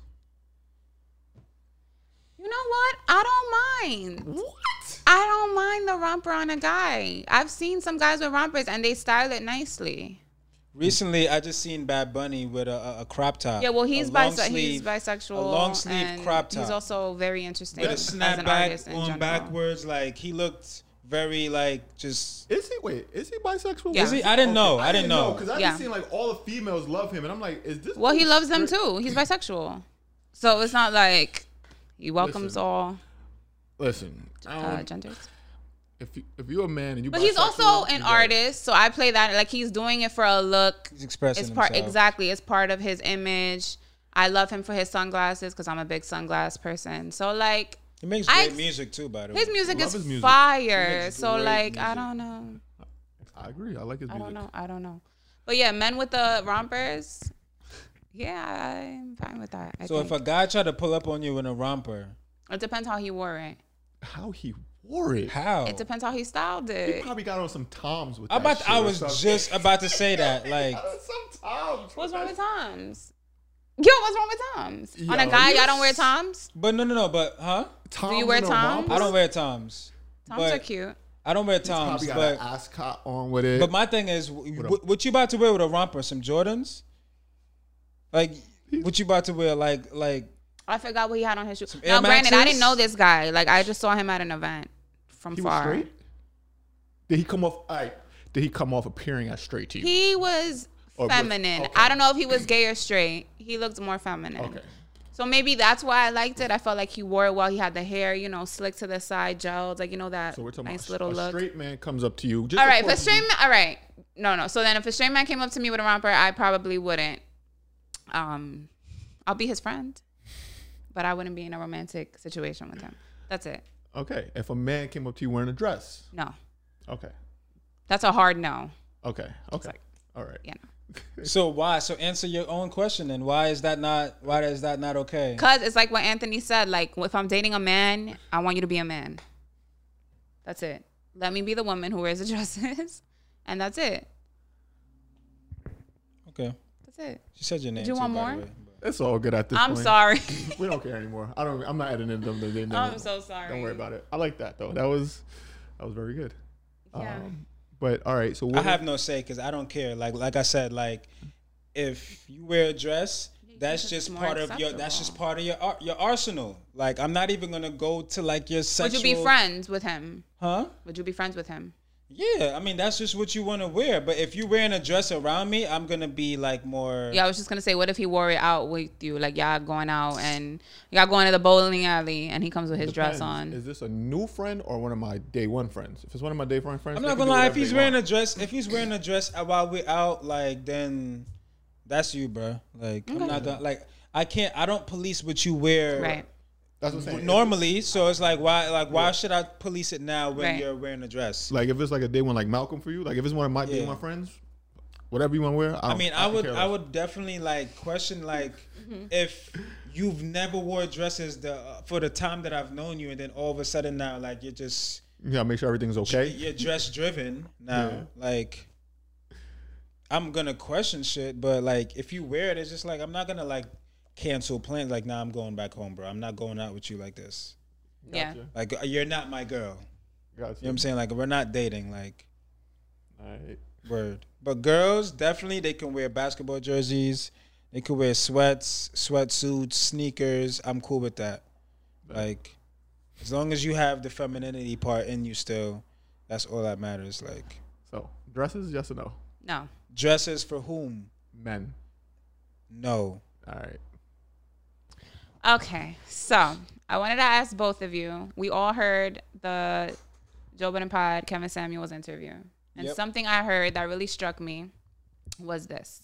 Speaker 1: You know what? I don't mind.
Speaker 3: What?
Speaker 1: I don't mind the romper on a guy. I've seen some guys with rompers and they style it nicely.
Speaker 2: Recently, I just seen Bad Bunny with a, a, a crop top.
Speaker 1: Yeah, well, he's
Speaker 2: a long
Speaker 1: bise- he's bisexual.
Speaker 2: a long sleeve
Speaker 1: and
Speaker 2: crop top.
Speaker 1: He's also very interesting
Speaker 2: with a
Speaker 1: as an artist
Speaker 2: snapback
Speaker 1: in
Speaker 2: on
Speaker 1: general.
Speaker 2: backwards. Like he looked very like just.
Speaker 3: Is he? Wait, is he bisexual?
Speaker 1: Yeah.
Speaker 2: Is he? I didn't know. I, didn't know.
Speaker 3: because I
Speaker 1: Yeah.
Speaker 3: just seen like all the females love him, and I'm like, is this?
Speaker 1: Well, he
Speaker 3: dude
Speaker 1: loves them too. He's bisexual, so it's not like he welcomes
Speaker 3: Listen.
Speaker 1: all
Speaker 3: Listen,
Speaker 1: uh,
Speaker 3: don't-
Speaker 1: genders.
Speaker 3: if you, if you're a man and you,
Speaker 1: But he's also an
Speaker 3: you
Speaker 1: artist, so I play that like he's doing it for a look.
Speaker 2: He's expressing
Speaker 1: It's part
Speaker 2: himself.
Speaker 1: exactly. It's part of his image. I love him for his sunglasses because I'm a big sunglass person. So like
Speaker 2: He makes
Speaker 1: I-
Speaker 2: great music too, by the way.
Speaker 1: his music is
Speaker 3: his music.
Speaker 1: fire. So
Speaker 2: great
Speaker 1: like I don't know.
Speaker 3: I agree. I like his music.
Speaker 1: I don't know. I don't know. But yeah, men with the rompers. Yeah, I'm fine with that. I
Speaker 2: So
Speaker 1: think.
Speaker 2: if a guy tried to pull up on you in a romper,
Speaker 1: it depends how he wore it.
Speaker 3: How he wore it?
Speaker 2: how?
Speaker 1: It depends how he styled it.
Speaker 3: He probably got on some toms with.
Speaker 2: I
Speaker 3: that
Speaker 2: about.
Speaker 3: shit
Speaker 2: I was just about to say that. <laughs> Like,
Speaker 3: some toms.
Speaker 1: What's wrong with Toms? Yo, what's wrong with Toms? On a guy,
Speaker 3: you
Speaker 1: y'all don't wear Toms?
Speaker 2: but no, no, no. But huh?
Speaker 3: Toms Do
Speaker 1: you wear
Speaker 3: and
Speaker 1: Toms?
Speaker 2: I don't wear toms.
Speaker 1: Toms
Speaker 2: but
Speaker 1: are cute.
Speaker 2: I don't wear toms.
Speaker 3: Got
Speaker 2: But
Speaker 3: an ascot on with it.
Speaker 2: but my thing is, what, what you about to wear with a romper? Some Jordans? Like, what you about to wear? Like, like
Speaker 1: I forgot what he had on his shoe.
Speaker 2: Air
Speaker 1: Now, granted, I didn't know this guy. Like, I just saw him at an event from
Speaker 3: he was
Speaker 1: far.
Speaker 3: straight. Did he come off? All right. Did he come off appearing as straight to you?
Speaker 1: He was
Speaker 3: Or
Speaker 1: feminine.
Speaker 3: okay.
Speaker 1: I don't know if he was gay or straight. He looked more feminine.
Speaker 3: okay.
Speaker 1: So maybe that's why I liked it. I felt like he wore it well. He had the hair, you know, slick to the side, gelled, like you know that
Speaker 3: So we're talking
Speaker 1: nice
Speaker 3: about
Speaker 1: little
Speaker 3: a
Speaker 1: look.
Speaker 3: straight man comes up to you. Just
Speaker 1: All right, if a straight man, all right, no, no. So then, if a straight man came up to me with a romper, I probably wouldn't. Um, I'll be his friend, but I wouldn't be in a romantic situation with him. That's it.
Speaker 3: Okay. If a man came up to you wearing a dress.
Speaker 1: No,
Speaker 3: Okay.
Speaker 1: that's a hard no.
Speaker 3: Okay. Okay.
Speaker 1: like-
Speaker 3: All right.
Speaker 1: Yeah. know,
Speaker 2: So why? So answer your own question. And why is that not? Why is that not okay?
Speaker 1: cause it's like what Anthony said. Like if I'm dating a man, I want you to be a man. That's it. Let me be the woman who wears the <laughs> dresses, and that's it.
Speaker 2: Okay.
Speaker 1: That's it.
Speaker 2: She said your name.
Speaker 1: Do you
Speaker 2: too,
Speaker 1: want more?
Speaker 2: way.
Speaker 3: It's all good at this
Speaker 1: I'm
Speaker 3: point.
Speaker 1: sorry. <laughs>
Speaker 3: We don't care anymore. I don't. I'm not editing them. They, they
Speaker 1: I'm so sorry.
Speaker 3: Don't worry about it. I like that though. That was that was very good.
Speaker 1: Yeah.
Speaker 3: Um, but all right. So what
Speaker 2: I have no say because I don't care. Like like I said, like if you wear a dress, that's just
Speaker 1: more
Speaker 2: part of your. That's just part of your ar- your arsenal. Like I'm not even gonna go to like your
Speaker 1: Would
Speaker 2: sexual.
Speaker 1: you be friends with him?
Speaker 2: Huh?
Speaker 1: Would you be friends with him?
Speaker 2: Yeah. I mean that's just what you want to wear. But if you're wearing a dress around me, I'm gonna be like more.
Speaker 1: Yeah, I was just gonna say, what if he wore it out with you? Like y'all going out and y'all going to the bowling alley, and he comes with his dress on.
Speaker 3: Is this a new friend or one of my day one friends? If it's one of my day one friends,
Speaker 2: I'm not gonna lie. If he's wearing
Speaker 3: want.
Speaker 2: a dress, if he's wearing a dress while we're out, like then that's you, bro. Like I'm not gonna like. I can't. I don't police what you wear.
Speaker 1: Right.
Speaker 3: That's what I'm saying.
Speaker 2: normally. So it's like why like why should I police it now when
Speaker 1: Right.
Speaker 2: you're wearing a dress?
Speaker 3: Like if it's like a day one like Malcolm for you, like if it's one of my day
Speaker 2: Yeah.
Speaker 3: one friends, whatever you want to wear. I,
Speaker 2: I mean, I
Speaker 3: could
Speaker 2: would I would definitely like question like mm-hmm. if you've never wore dresses the for the time that I've known you, and then all of a sudden now like you're just
Speaker 3: You gotta make sure everything's okay.
Speaker 2: you're dress driven now.
Speaker 3: Yeah.
Speaker 2: Like I'm gonna question shit, but like if you wear it, it's just like I'm not gonna like cancel plans. Like, nah, I'm going back home, bro. I'm not going out with you like this.
Speaker 1: Yeah.
Speaker 2: Like uh, you're not my girl.
Speaker 3: Gotcha.
Speaker 2: You know what I'm saying? Like we're not dating. Like
Speaker 3: All right.
Speaker 2: Word. But girls definitely they can wear basketball jerseys. They can wear sweats, sweatsuits, sneakers. I'm cool with that. Like, as long as you have the femininity part in you still, that's all that matters. Like,
Speaker 3: So dresses, yes or no?
Speaker 1: No.
Speaker 2: dresses for whom?
Speaker 3: Men.
Speaker 2: No.
Speaker 3: All right.
Speaker 1: Okay, so I wanted to ask both of you. We all heard the Joe Budden Pod Kevin Samuels interview, and
Speaker 2: Yep.
Speaker 1: something I heard that really struck me was this: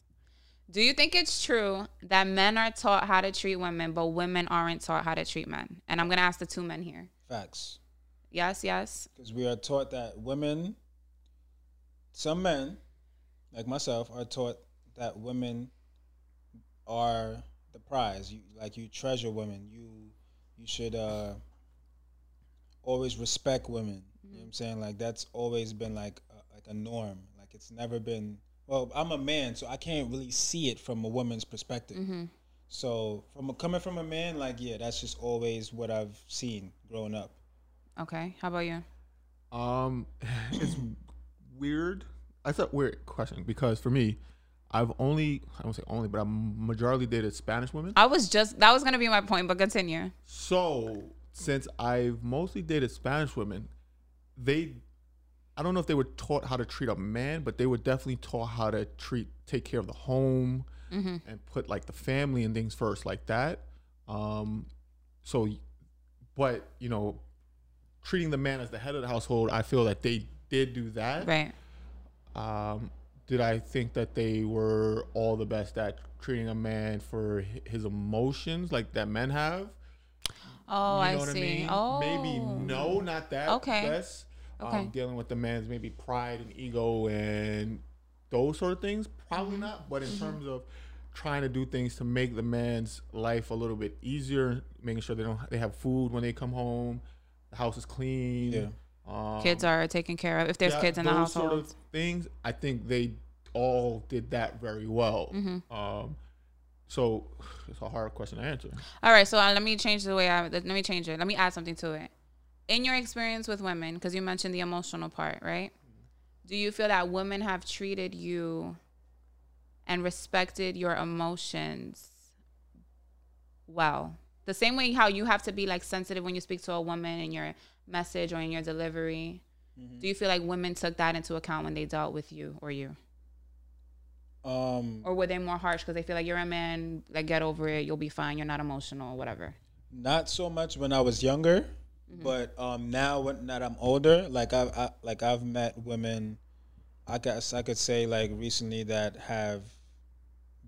Speaker 1: Do you think it's true that men are taught how to treat women, but women aren't taught how to treat men? And I'm gonna ask the two men here.
Speaker 2: Facts.
Speaker 1: Yes, yes.
Speaker 2: Because we are taught that women, some men, like myself, are taught that women are the prize. You like you treasure women. You you should uh always respect women. You know what I'm saying? Like that's always been like a, like a norm. Like it's never been. Well, I'm a man, so I can't really see it from a woman's perspective. So from a, coming from a man, like yeah, that's just always what I've seen growing up.
Speaker 1: Okay. How about you?
Speaker 3: Um, <laughs> it's weird. That's a weird question because for me, I've only I don't say only, but I'm majority dated Spanish women.
Speaker 1: I was just that was gonna be my point, but continue.
Speaker 3: So since I've mostly dated Spanish women, they I don't know if they were taught how to treat a man, but they were definitely taught how to treat take care of the home and put like the family and things first like that. Um so but you know treating the man as the head of the household, I feel that they did do that.
Speaker 1: Right.
Speaker 3: Um, did I think that they were all the best at treating a man for his emotions like that men have?
Speaker 1: Oh,
Speaker 3: you
Speaker 1: I
Speaker 3: know what
Speaker 1: see.
Speaker 3: I mean?
Speaker 1: Oh,
Speaker 3: Maybe no, not that.
Speaker 1: Okay.
Speaker 3: Best.
Speaker 1: Okay.
Speaker 3: Um, dealing with the man's maybe pride and ego and those sort of things, probably
Speaker 1: Mm-hmm.
Speaker 3: not. But in terms of trying to do things to make the man's life a little bit easier, making sure they don't they have food when they come home, the house is clean.
Speaker 2: Yeah.
Speaker 3: Um,
Speaker 1: Kids are taken care of if there's
Speaker 3: yeah,
Speaker 1: kids in the
Speaker 3: those
Speaker 1: household.
Speaker 3: Sort of things. I think they all did that very well.
Speaker 1: Mm-hmm.
Speaker 3: Um, so it's a hard question to answer.
Speaker 1: All right, so uh, let me change the way I let me change it. Let me add something to it. In your experience with women, because you mentioned the emotional part, right? Do you feel that women have treated you and respected your emotions well? The same way how you have to be like sensitive when you speak to a woman in your message or in your delivery. Do you feel like women took that into account when they dealt with you or you?
Speaker 2: Um,
Speaker 1: Or were they more harsh because they feel like you're a man, like get over it, you'll be fine, you're not emotional, whatever.
Speaker 2: not so much when I was younger, but um, now when that I'm older, like I've I, like I've met women, I guess I could say like recently that have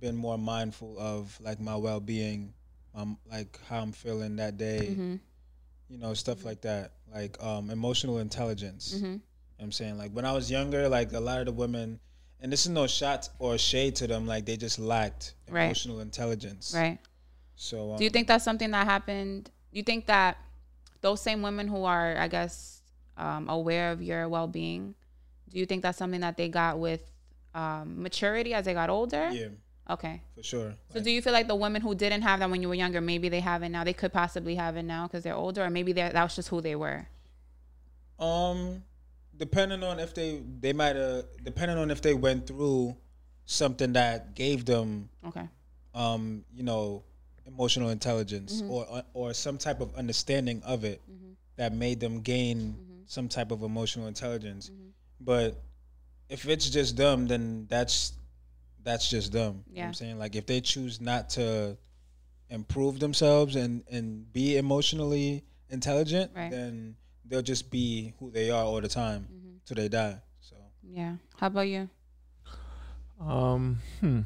Speaker 2: been more mindful of like my well being, um, like how I'm feeling that day,
Speaker 1: Mm-hmm.
Speaker 2: you know, stuff like that, like um, emotional intelligence.
Speaker 1: Mm-hmm.
Speaker 2: You know what I'm saying like when I was younger, like a lot of the women, and this is no shot or shade to them, like they just lacked
Speaker 1: Right.
Speaker 2: emotional intelligence.
Speaker 1: Right.
Speaker 2: So um,
Speaker 1: Do you think that's something that happened? Do you think that those same women who are, I guess, um, aware of your well being, do you think that's something that they got with um, maturity as they got older?
Speaker 2: Yeah,
Speaker 1: Okay.
Speaker 2: for sure.
Speaker 1: So do you feel like the women who didn't have that when you were younger, maybe they have it now? They could possibly have it now because they're older, or maybe that was just who they were.
Speaker 2: Um, depending on if they they might have depending on if they went through something that gave them
Speaker 1: Okay.
Speaker 2: um you know emotional intelligence or or some type of understanding of it that made them gain some type of emotional intelligence. But if it's just them, then that's that's just them. You know what I'm saying? Like if they choose not to improve themselves and and be emotionally intelligent,
Speaker 1: Right.
Speaker 2: then they'll just be who they are all the time till they die. So
Speaker 1: Yeah. How about you?
Speaker 3: Um, hmm.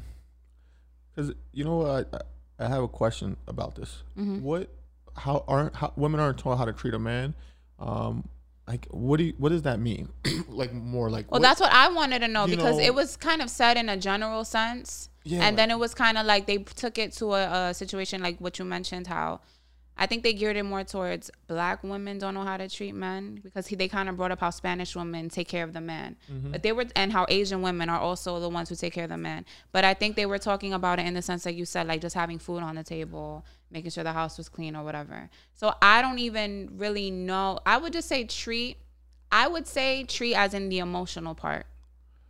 Speaker 3: Because you know what, I, I have a question about this.
Speaker 1: Mm-hmm.
Speaker 3: What, how aren't how, women aren't taught how to treat a man? Um, like what do you, what does that mean? <clears throat> like more like
Speaker 1: Well,
Speaker 3: what-
Speaker 1: that's what I wanted to know because
Speaker 3: know-
Speaker 1: it was kind of said in a general sense.
Speaker 3: Yeah,
Speaker 1: and
Speaker 3: like-
Speaker 1: then it was kind of like they took it to a, a situation like what you mentioned, how I think they geared it more towards black women don't know how to treat men because he, they kind of brought up how Spanish women take care of the man.
Speaker 3: Mm-hmm.
Speaker 1: But they were, and how Asian women are also the ones who take care of the man. But I think they were talking about it in the sense that you said, like just having food on the table, making sure the house was clean or whatever. So I don't even really know. I would just say treat. I would say treat as in the emotional part.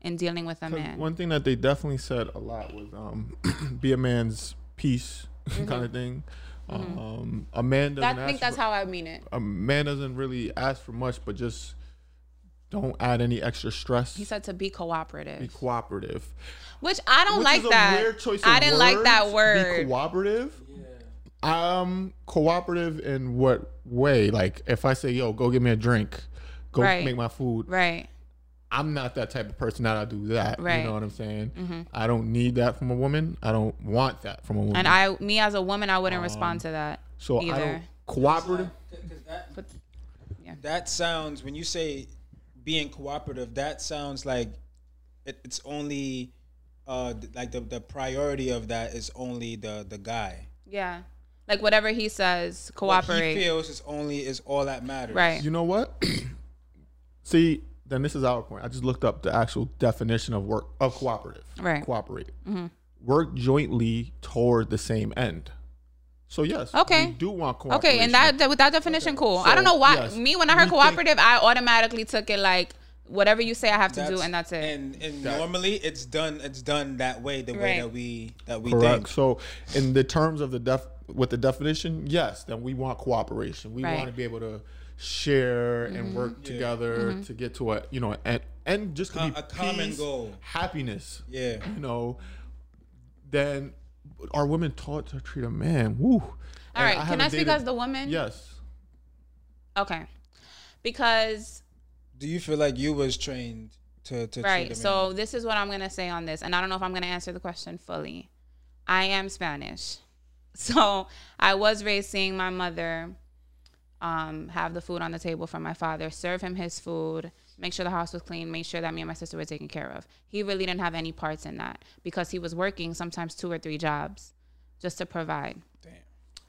Speaker 1: in dealing with a man.
Speaker 3: One thing that they definitely said a lot was um, <clears throat> be a man's piece kind of thing. Um, a man doesn't.
Speaker 1: Mm-hmm. That, I
Speaker 3: ask
Speaker 1: think that's
Speaker 3: for,
Speaker 1: how I mean it.
Speaker 3: a man doesn't really ask for much, but just don't add any extra stress.
Speaker 1: He said to be cooperative,
Speaker 3: be cooperative.
Speaker 1: which I don't
Speaker 3: Which
Speaker 1: like
Speaker 3: is a
Speaker 1: that.
Speaker 3: weird choice
Speaker 1: I didn't like that word.
Speaker 3: Be cooperative. Um, cooperative in what way? Like if I say, "Yo, go get me a drink," go
Speaker 1: Right.
Speaker 3: make my food.
Speaker 1: right.
Speaker 3: I'm not that type of person that I do that.
Speaker 1: Right. Mm-hmm.
Speaker 3: You know what I'm saying? I don't need that from a woman. I don't want that from a woman.
Speaker 1: And I, me as a woman, I wouldn't respond to that.
Speaker 3: Um, so I
Speaker 1: either.
Speaker 3: don't cooperative.
Speaker 1: But yeah.
Speaker 2: That sounds when you say being cooperative. That sounds like it, it's only uh like the the priority of that is only the the guy.
Speaker 1: yeah, like whatever he says,
Speaker 2: What
Speaker 1: cooperate.
Speaker 2: he feels is only is all that matters.
Speaker 1: Right.
Speaker 3: You know what? <clears throat> See, then this is our point. I just looked up the actual definition of work of cooperative.
Speaker 1: Right. Mm-hmm.
Speaker 3: Cooperate. Work jointly toward the same end. So yes,
Speaker 1: Okay.
Speaker 3: we do want cooperation.
Speaker 1: Okay, and that, that with that definition, cool. I don't know why.
Speaker 3: yes,
Speaker 1: me, when I heard
Speaker 3: we think-
Speaker 1: cooperative, I automatically took it like whatever you say, I have to do, and that's it.
Speaker 2: And and
Speaker 3: That-
Speaker 2: normally it's done it's done that way, the way that we that we
Speaker 3: Correct.
Speaker 2: think.
Speaker 3: So, in the terms of the def with the definition, yes, then we want cooperation. We
Speaker 1: Right.
Speaker 3: want to be able to share and work
Speaker 1: Mm-hmm.
Speaker 3: together to get to a you know and and just to
Speaker 2: Com-
Speaker 3: be
Speaker 2: a common
Speaker 3: peace,
Speaker 2: goal.
Speaker 3: happiness.
Speaker 2: Yeah.
Speaker 3: You know, then are women taught to treat a man? Woo.
Speaker 1: All right, can I speak as the woman?
Speaker 3: Yes.
Speaker 1: Okay, because
Speaker 2: Do you feel like you was trained to to treat a
Speaker 1: right.
Speaker 2: man?
Speaker 1: So this is what I'm gonna say on this, and I don't know if I'm gonna answer the question fully. I am Spanish, so I was raised seeing my mother um, have the food on the table for my father, serve him his food, make sure the house was clean, make sure that me and my sister were taken care of. He really didn't have any parts in that because he was working sometimes two or three jobs just to provide.
Speaker 2: Damn.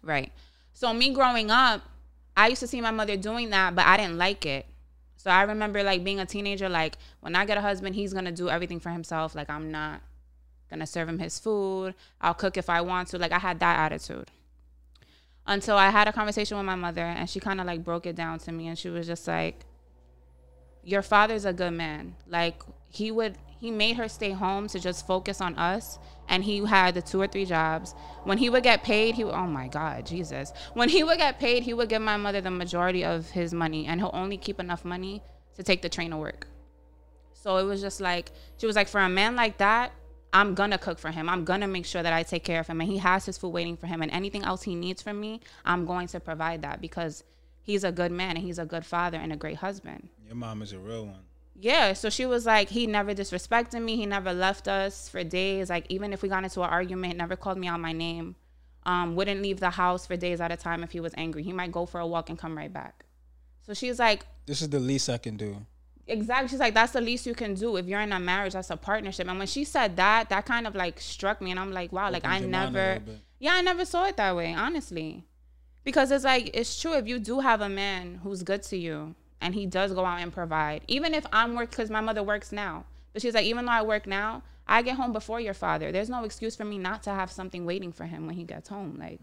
Speaker 1: Right. So me growing up, I used to see my mother doing that, but I didn't like it. So I remember like being a teenager, like when I get a husband, he's gonna do everything for himself. Like I'm not gonna serve him his food. I'll cook if I want to. Like I had that attitude. Until I had a conversation with my mother and she kind of like broke it down to me and she was just like, Your father's a good man. Like he would he made her stay home to just focus on us and he had the two or three jobs when he would get paid he oh my god jesus when he would get paid he would give my mother the majority of his money and he'll only keep enough money to take the train to work so it was just like she was like for a man like that i'm gonna cook for him i'm gonna make sure that i take care of him and he has his food waiting for him and anything else he needs from me i'm going to provide that because he's a good man and he's a good father and a great husband
Speaker 2: Your mom is a real one.
Speaker 1: yeah, so she was like, he never disrespected me. He never left us for days. Like even if we got into an argument, never called me out my name. Um, wouldn't leave the house for days at a time if he was angry. He might go for a walk and come right back. So she's like,
Speaker 2: This is the least I can do.
Speaker 1: Exactly. She's like, that's the least you can do if you're in a marriage. That's a partnership. And when she said that, that kind of like struck me, and I'm like, wow, like I
Speaker 2: Opens your mind a
Speaker 1: never, yeah, I never saw it that way, honestly. Because it's like, it's true. If you do have a man who's good to you and he does go out and provide, even if I'm work, because my mother works now, but she's like, even though I work now, I get home before your father. There's no excuse for me not to have something waiting for him when he gets home. Like,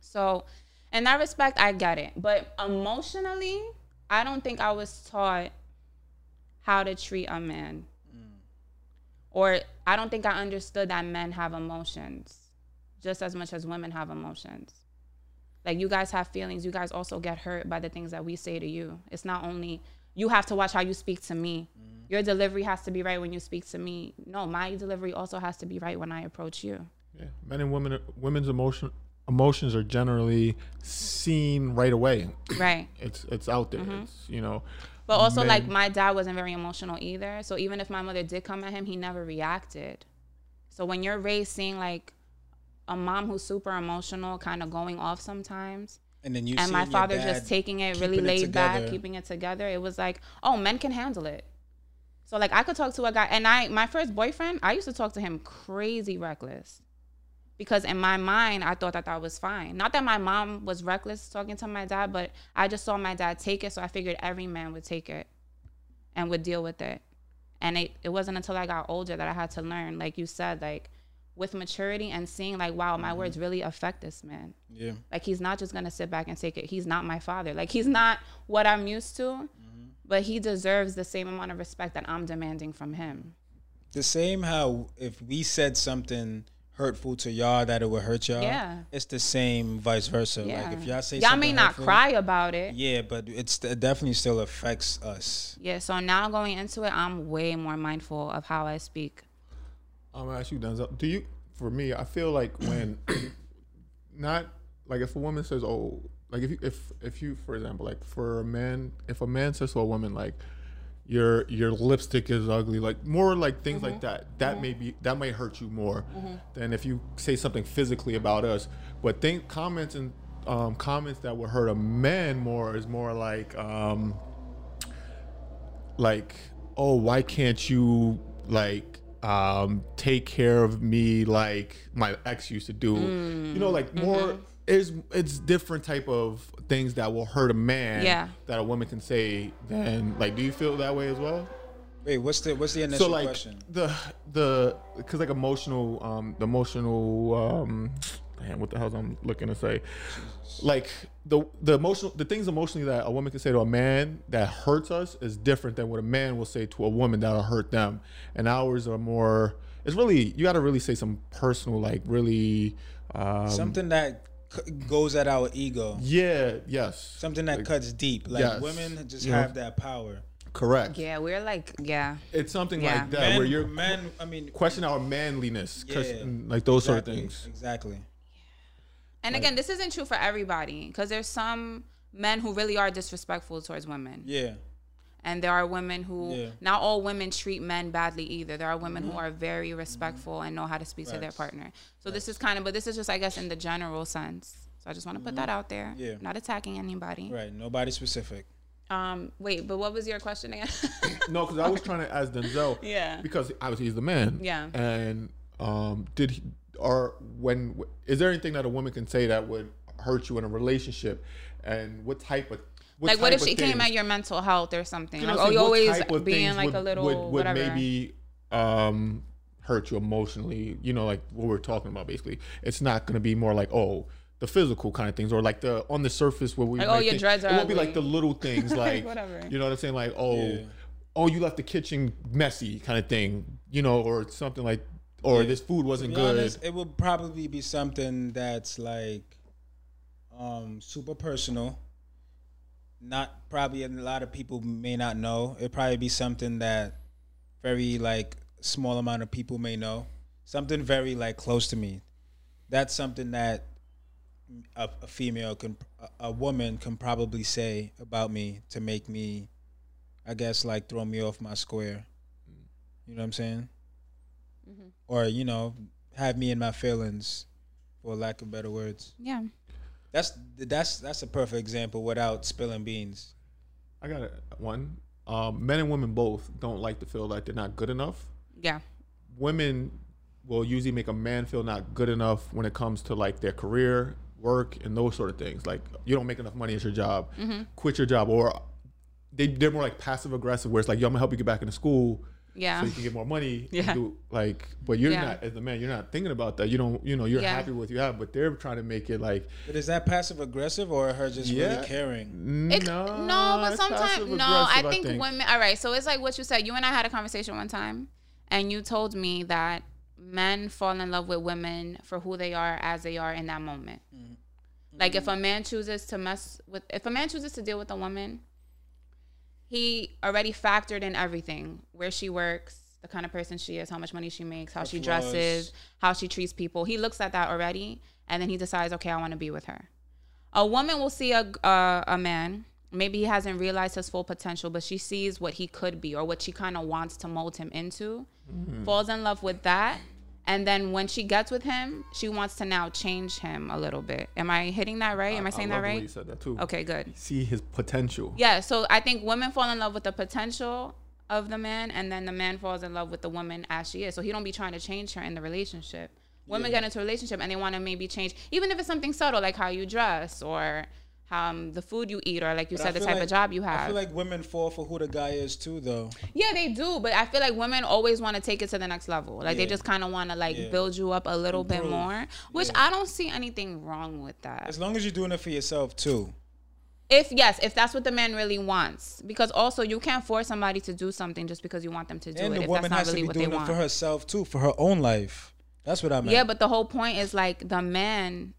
Speaker 1: so in that respect, I get it. But emotionally, I don't think I was taught how to treat a man. Or I don't think I understood that men have emotions just as much as women have emotions. Like you guys have feelings, you guys also get hurt by the things that we say to you. It's not only you have to watch how you speak to me. Your delivery has to be right when you speak to me. No, my delivery also has to be right when I approach you.
Speaker 3: Yeah. Men and women, women's emotion emotions are generally seen right away.
Speaker 1: Right.
Speaker 3: It's it's out there.
Speaker 1: Mm-hmm.
Speaker 3: It's you know.
Speaker 1: But also, like, my dad wasn't very emotional either. So even if my mother did come at him, he never reacted. So when you're raised seeing like a mom who's super emotional, kind of going off sometimes,
Speaker 2: And then you
Speaker 1: and my father just taking it really
Speaker 2: keeping it
Speaker 1: laid back, keeping it together, it was like, oh, men can handle it. So like I could talk to a guy, and I my first boyfriend, I used to talk to him crazy reckless, because in my mind I thought that that was fine. Not that my mom was reckless talking to my dad, but I just saw my dad take it, so I figured every man would take it, and would deal with it. And it it wasn't until I got older that I had to learn, like you said, like with maturity and seeing like, wow, my words mm-hmm. really affect this man.
Speaker 2: Yeah.
Speaker 1: Like he's not just gonna sit back and take it. He's not my father. Like he's not what I'm used to, mm-hmm. but he deserves the same amount of respect that I'm demanding from him.
Speaker 2: the same how if we said something hurtful to y'all that it would hurt y'all.
Speaker 1: Yeah.
Speaker 2: It's the same vice versa.
Speaker 1: Yeah.
Speaker 2: Like if y'all say
Speaker 1: y'all may not
Speaker 2: hurtful-
Speaker 1: cry about it.
Speaker 2: Yeah, but it's it definitely still affects us.
Speaker 1: Yeah, so now going into it, I'm way more mindful of how I speak.
Speaker 3: I'm gonna ask you, Denzil. Do you? For me, I feel like <clears throat> when, not like if a woman says, "Oh," like if you, if if you, for example, like for a man, if a man says to a woman, like, "Your your lipstick is ugly," like more like things like that. That may be that might hurt you more than if you say something physically about us. But think comments and um, comments that would hurt a man more is more like. Um, like, oh, why can't you like um take care of me like my ex used to do? You know, like more
Speaker 1: Mm-hmm.
Speaker 3: it's different type of things that will hurt a man
Speaker 1: Yeah.
Speaker 3: that a woman can say than like do you feel that way as well?
Speaker 2: Wait, what's the what's the initial
Speaker 3: so like
Speaker 2: question?
Speaker 3: the the because like emotional um the emotional um man what the hell I'm looking to say like the the emotional the things emotionally that a woman can say to a man that hurts us is different than what a man will say to a woman that'll hurt them and ours are more it's really you got to really say some personal like really um
Speaker 2: Something that c- goes at our ego.
Speaker 3: yeah yes
Speaker 2: Something that cuts deep. Like
Speaker 3: Yes.
Speaker 2: women just
Speaker 3: Yeah.
Speaker 2: have that power.
Speaker 3: correct
Speaker 1: Yeah, we're like, yeah.
Speaker 3: it's something
Speaker 1: Yeah.
Speaker 3: like that
Speaker 2: Men,
Speaker 3: where you're
Speaker 2: men. I mean,
Speaker 3: question our manliness 'cause-
Speaker 2: Yeah.
Speaker 3: Mm, like those sort of things
Speaker 2: Exactly.
Speaker 1: And again, this isn't true for everybody because there's some men who really are disrespectful towards women.
Speaker 2: Yeah.
Speaker 1: And there are women who,
Speaker 2: Yeah.
Speaker 1: not all women treat men badly either. There are women who are very respectful and know how to speak to their partner. So this is kind of, but this is just, I guess, in the general sense. So I just want to put that out there.
Speaker 2: Yeah.
Speaker 1: Not attacking anybody.
Speaker 2: Right. Nobody specific.
Speaker 1: Um, wait, but what was your question again? <laughs>
Speaker 3: No, because I was trying to ask Denzil. <laughs>
Speaker 1: Yeah.
Speaker 3: Because obviously he's the man.
Speaker 1: Yeah.
Speaker 3: And um, did he, or when is there anything that a woman can say that would hurt you in a relationship, and what type of what
Speaker 1: like, what if
Speaker 3: of
Speaker 1: she came at your mental health or something?
Speaker 3: You know
Speaker 1: Like, oh, you
Speaker 3: saying?
Speaker 1: Always being like
Speaker 3: would,
Speaker 1: a little
Speaker 3: would, would
Speaker 1: whatever.
Speaker 3: maybe um, hurt you emotionally. You know, like what we're talking about. Basically, it's not going to be more like oh. The physical kind of things, or like the on the surface where we
Speaker 1: Like, oh, your
Speaker 3: think-
Speaker 1: dreads are
Speaker 3: It won't be like the little things, <laughs> like
Speaker 1: Whatever.
Speaker 3: You know what I'm saying? Like oh,
Speaker 2: Yeah.
Speaker 3: oh, you left the kitchen messy, kind of thing. You know, or something like, or
Speaker 2: Yeah.
Speaker 3: this food wasn't good.
Speaker 2: honest, it would probably be something that's like um super personal. Not probably a lot of people may not know. It'd probably be something that very like small amount of people may know. Something very like close to me. That's something that a, a female can a, a woman can probably say about me to make me I guess like throw me off my square. You know what I'm saying? Mm-hmm. Or, you know, have me in my feelings for lack of better words.
Speaker 1: yeah.
Speaker 2: That's that's that's a perfect example without spilling beans.
Speaker 3: I got a- one. Um, men and women both don't like to feel like they're not good enough.
Speaker 1: Yeah.
Speaker 3: Women will usually make a man feel not good enough when it comes to like their career, work, and those sort of things. Like you don't make enough money at your job,
Speaker 1: Mm-hmm.
Speaker 3: quit your job, or they they're more like passive aggressive, where it's like, "Yo, I'm gonna help you get back into school."
Speaker 1: Yeah.
Speaker 3: So you can get more money. and
Speaker 1: Yeah.
Speaker 3: Do, like, but you're
Speaker 1: Yeah.
Speaker 3: not as the man. You're not thinking about that. You don't. You know, you're
Speaker 1: Yeah.
Speaker 3: happy with what you have, but they're trying to make it like,
Speaker 2: But is that passive aggressive or her just
Speaker 3: Yeah.
Speaker 2: really caring?
Speaker 1: It,
Speaker 3: no,
Speaker 1: no, but sometimes no. I
Speaker 3: aggressive,
Speaker 1: think, women. All right, so it's like what you said. You and I had a conversation one time, and you told me that men fall in love with women for who they are as they are in that moment. Mm-hmm. Like if mm-hmm. a man chooses to mess with, if a man chooses to deal with a woman, he already factored in everything: where she works, the kind of person she is, how much money she makes, how she dresses, how she treats people. He looks at that already, and then he decides, okay, I want to be with her. A woman will see a uh, a man. Maybe he hasn't realized his full potential, but she sees what he could be or what she kind of wants to mold him into. Falls in love with that, and then when she gets with him, she wants to now change him a little bit. Am I hitting that right? Am I saying that
Speaker 3: love the way
Speaker 1: right?
Speaker 3: You said that too.
Speaker 1: Okay, good.
Speaker 3: See his potential.
Speaker 1: Yeah, so I think women fall in love with the potential of the man, and then the man falls in love with the woman as she is. So he don't be trying to change her in the relationship. Women get into a relationship and they want to maybe change, even if it's something subtle like how you dress or um, the food you eat or like you
Speaker 2: But
Speaker 1: said, the type
Speaker 2: like-
Speaker 1: of job you have.
Speaker 2: I feel like women fall for who the guy is too, though.
Speaker 1: yeah, they do, but I feel like women always want to take it to the next level. Like they just kind of want to like
Speaker 2: Yeah.
Speaker 1: build you up a little bit more, which
Speaker 2: Yeah.
Speaker 1: I don't see anything wrong with that.
Speaker 2: As long as you're doing it for yourself too.
Speaker 1: If yes, if that's what the man really wants, because also you can't force somebody to do something just because you want them to do
Speaker 2: and
Speaker 1: it.
Speaker 2: the
Speaker 1: If
Speaker 2: woman
Speaker 1: that's not
Speaker 2: has
Speaker 1: really
Speaker 2: to be doing it
Speaker 1: want.
Speaker 2: for herself too, for her own life. That's what I meant.
Speaker 1: Yeah, but the whole point is like the man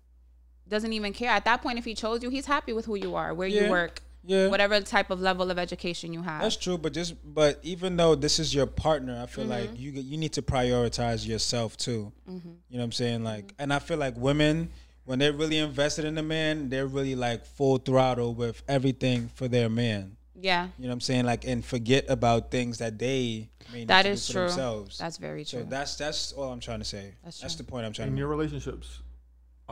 Speaker 1: doesn't even care. At that point, if he chose you, he's happy with who you are, where
Speaker 2: Yeah.
Speaker 1: you work,
Speaker 2: yeah,
Speaker 1: whatever type of level of education you have.
Speaker 2: That's true, but just but even though this is your partner, I feel
Speaker 1: Mm-hmm.
Speaker 2: like you you need to prioritize yourself too.
Speaker 1: Mm-hmm.
Speaker 2: You know what I'm saying? Like, and I feel like women when they're really invested in a man, they're really like full throttle with everything for their man.
Speaker 1: yeah,
Speaker 2: You know what I'm saying? Like, and forget about things that they may need
Speaker 1: that
Speaker 2: to
Speaker 1: is
Speaker 2: do for
Speaker 1: true.
Speaker 2: themselves.
Speaker 1: That's very true.
Speaker 2: so
Speaker 1: true.
Speaker 2: that's that's all I'm trying to say.
Speaker 1: That's
Speaker 2: That's, the point I'm trying to.
Speaker 3: In
Speaker 2: to
Speaker 3: your
Speaker 2: make.
Speaker 3: relationships,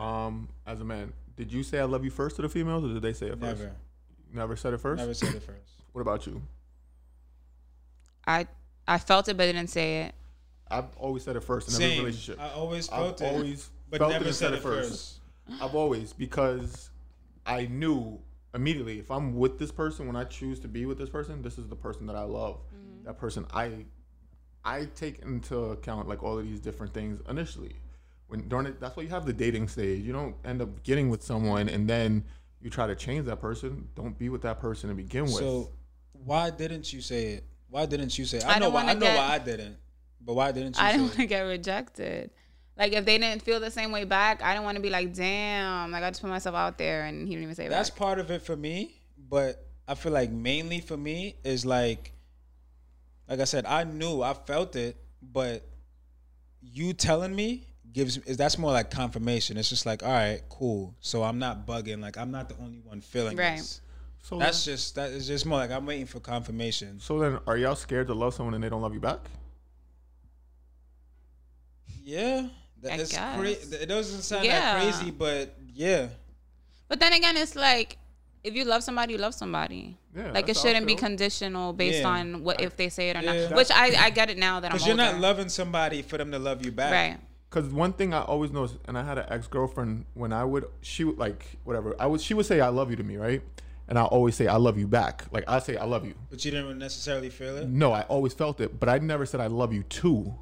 Speaker 3: um, as a man, did you say I love you first to the females, or did they say it first?
Speaker 2: Never,
Speaker 3: Never said it first.
Speaker 2: never said it first.
Speaker 3: What about you?
Speaker 1: I I felt it, but didn't say it.
Speaker 3: I've always said it first in every
Speaker 2: Same.
Speaker 3: relationship.
Speaker 2: I always
Speaker 3: I've
Speaker 2: felt it,
Speaker 3: always
Speaker 2: but
Speaker 3: felt
Speaker 2: never
Speaker 3: it and
Speaker 2: said it first.
Speaker 3: I've always because I knew immediately if I'm with this person when I choose to be with this person, this is the person that I love.
Speaker 1: Mm-hmm.
Speaker 3: That person I I take into account like all of these different things initially. When during it, that's why you have the dating stage. You don't end up getting with someone and then you try to change that person. Don't be with that person to begin with.
Speaker 2: So why didn't you say it? Why didn't you say it?
Speaker 1: I
Speaker 2: I, know why I know
Speaker 1: get-
Speaker 2: why I didn't. But why didn't you
Speaker 1: I didn't want to get rejected. Like if they didn't feel the same way back, I didn't want to be like, damn. Like I just put myself out there, and he didn't even say that.
Speaker 2: That's
Speaker 1: back.
Speaker 2: part of it for me, but I feel like mainly for me is like like I said, I knew, I felt it, but you telling me gives is that's more like confirmation. It's just like, all right, cool. So I'm not bugging, like I'm not the only one feeling
Speaker 1: Right.
Speaker 2: this.
Speaker 3: so
Speaker 2: That's just that is just more like I'm waiting for confirmation.
Speaker 3: so then are y'all scared to love someone and they don't love you back?
Speaker 2: Yeah. That
Speaker 1: I
Speaker 2: is
Speaker 1: guess.
Speaker 2: it doesn't sound
Speaker 1: Yeah.
Speaker 2: that crazy, but yeah.
Speaker 1: But then again, it's like if you love somebody, you love somebody.
Speaker 3: Yeah,
Speaker 1: like it
Speaker 3: that's how I
Speaker 1: shouldn't be conditional based
Speaker 2: Yeah.
Speaker 1: on what if they say it or
Speaker 2: Yeah.
Speaker 1: not. Which I I get it now that I'm
Speaker 2: Because you're not loving somebody for them to love you back.
Speaker 1: right.
Speaker 3: Cause one thing I always noticed, and I had an ex girlfriend when I would, she would like whatever I would, she would say I love you to me, right? And I always say I love you back. Like I say I love you.
Speaker 2: But you didn't necessarily feel it.
Speaker 3: No, I always felt it, but I never said I love you too.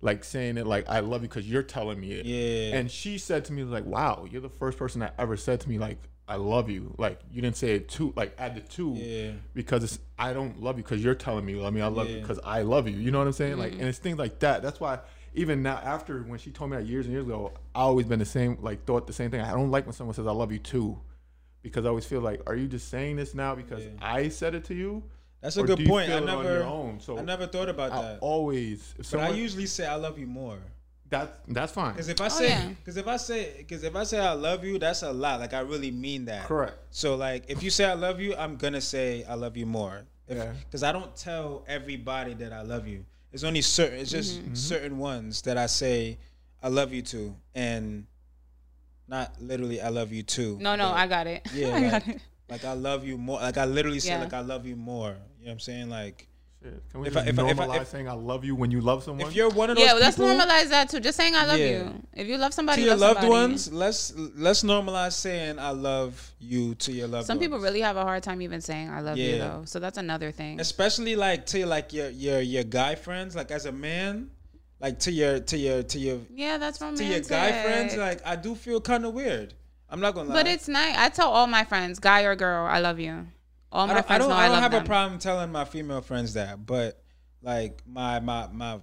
Speaker 3: Like saying it like I love you because you're telling me it.
Speaker 2: Yeah.
Speaker 3: And she said to me like, "Wow, you're the first person that ever said to me like I love you. Like you didn't say it too, like add the two
Speaker 2: Yeah.
Speaker 3: because it's, I don't love you because you're telling me you love me. I love you because I love you. You know what I'm saying? Like,
Speaker 1: Mm-hmm.
Speaker 3: and it's things like that. That's why even now, after when she told me that years and years ago, I always been the same. Like thought the same thing. I don't like when someone says I love you too, because I always feel like, are you just saying this now because
Speaker 2: Yeah.
Speaker 3: I said it to you?
Speaker 2: That's a
Speaker 3: Or
Speaker 2: good
Speaker 3: do you
Speaker 2: point. I
Speaker 3: feel on
Speaker 2: never,
Speaker 3: your own? So
Speaker 2: I never thought about
Speaker 3: I
Speaker 2: that.
Speaker 3: always, if
Speaker 2: but I usually say I love you more.
Speaker 3: that that's fine.
Speaker 2: Because if I
Speaker 1: Oh,
Speaker 2: say,
Speaker 1: yeah.
Speaker 2: because if I say, because if I say I love you, that's a lot. Like I really mean that.
Speaker 3: Correct.
Speaker 2: So like, if you say I love you, I'm gonna say I love you more.
Speaker 3: Yeah.
Speaker 2: Because I don't tell everybody that I love you. It's only certain. It's just
Speaker 1: Mm-hmm.
Speaker 2: certain ones that I say I love you to, and not literally I love you too.
Speaker 1: No, no, I got it.
Speaker 2: Yeah, <laughs>
Speaker 1: I got
Speaker 2: like,
Speaker 1: it.
Speaker 2: like I love you more. Like I literally say
Speaker 1: Yeah.
Speaker 2: like I love you more. You know what I'm saying? Like
Speaker 3: Shit. Can we
Speaker 2: If I-
Speaker 3: just
Speaker 2: if I- if I-
Speaker 3: normalize
Speaker 2: if-
Speaker 3: saying I love you when you love someone?
Speaker 2: if you're one of those
Speaker 1: Yeah, well, let's
Speaker 2: people,
Speaker 1: normalize that too. Just saying I love
Speaker 2: Yeah.
Speaker 1: you. If you love somebody,
Speaker 2: to your
Speaker 1: love
Speaker 2: loved
Speaker 1: somebody.
Speaker 2: ones, let's let's normalize saying I love you to your loved ones.
Speaker 1: Some
Speaker 2: ones.
Speaker 1: people really have a hard time even saying I love you though. So that's another thing.
Speaker 2: especially like to like your your your guy friends, like as a man, like to your to your to your
Speaker 1: yeah, that's
Speaker 2: to your guy friends, like I do feel kind of weird. I'm not gonna lie.
Speaker 1: but it's nice. I tell all my friends, guy or girl, I love you. All
Speaker 2: I
Speaker 1: my
Speaker 2: don't, I
Speaker 1: friends
Speaker 2: don't,
Speaker 1: know
Speaker 2: I
Speaker 1: I,
Speaker 2: don't have
Speaker 1: them.
Speaker 2: a problem telling my female friends that, but like my my my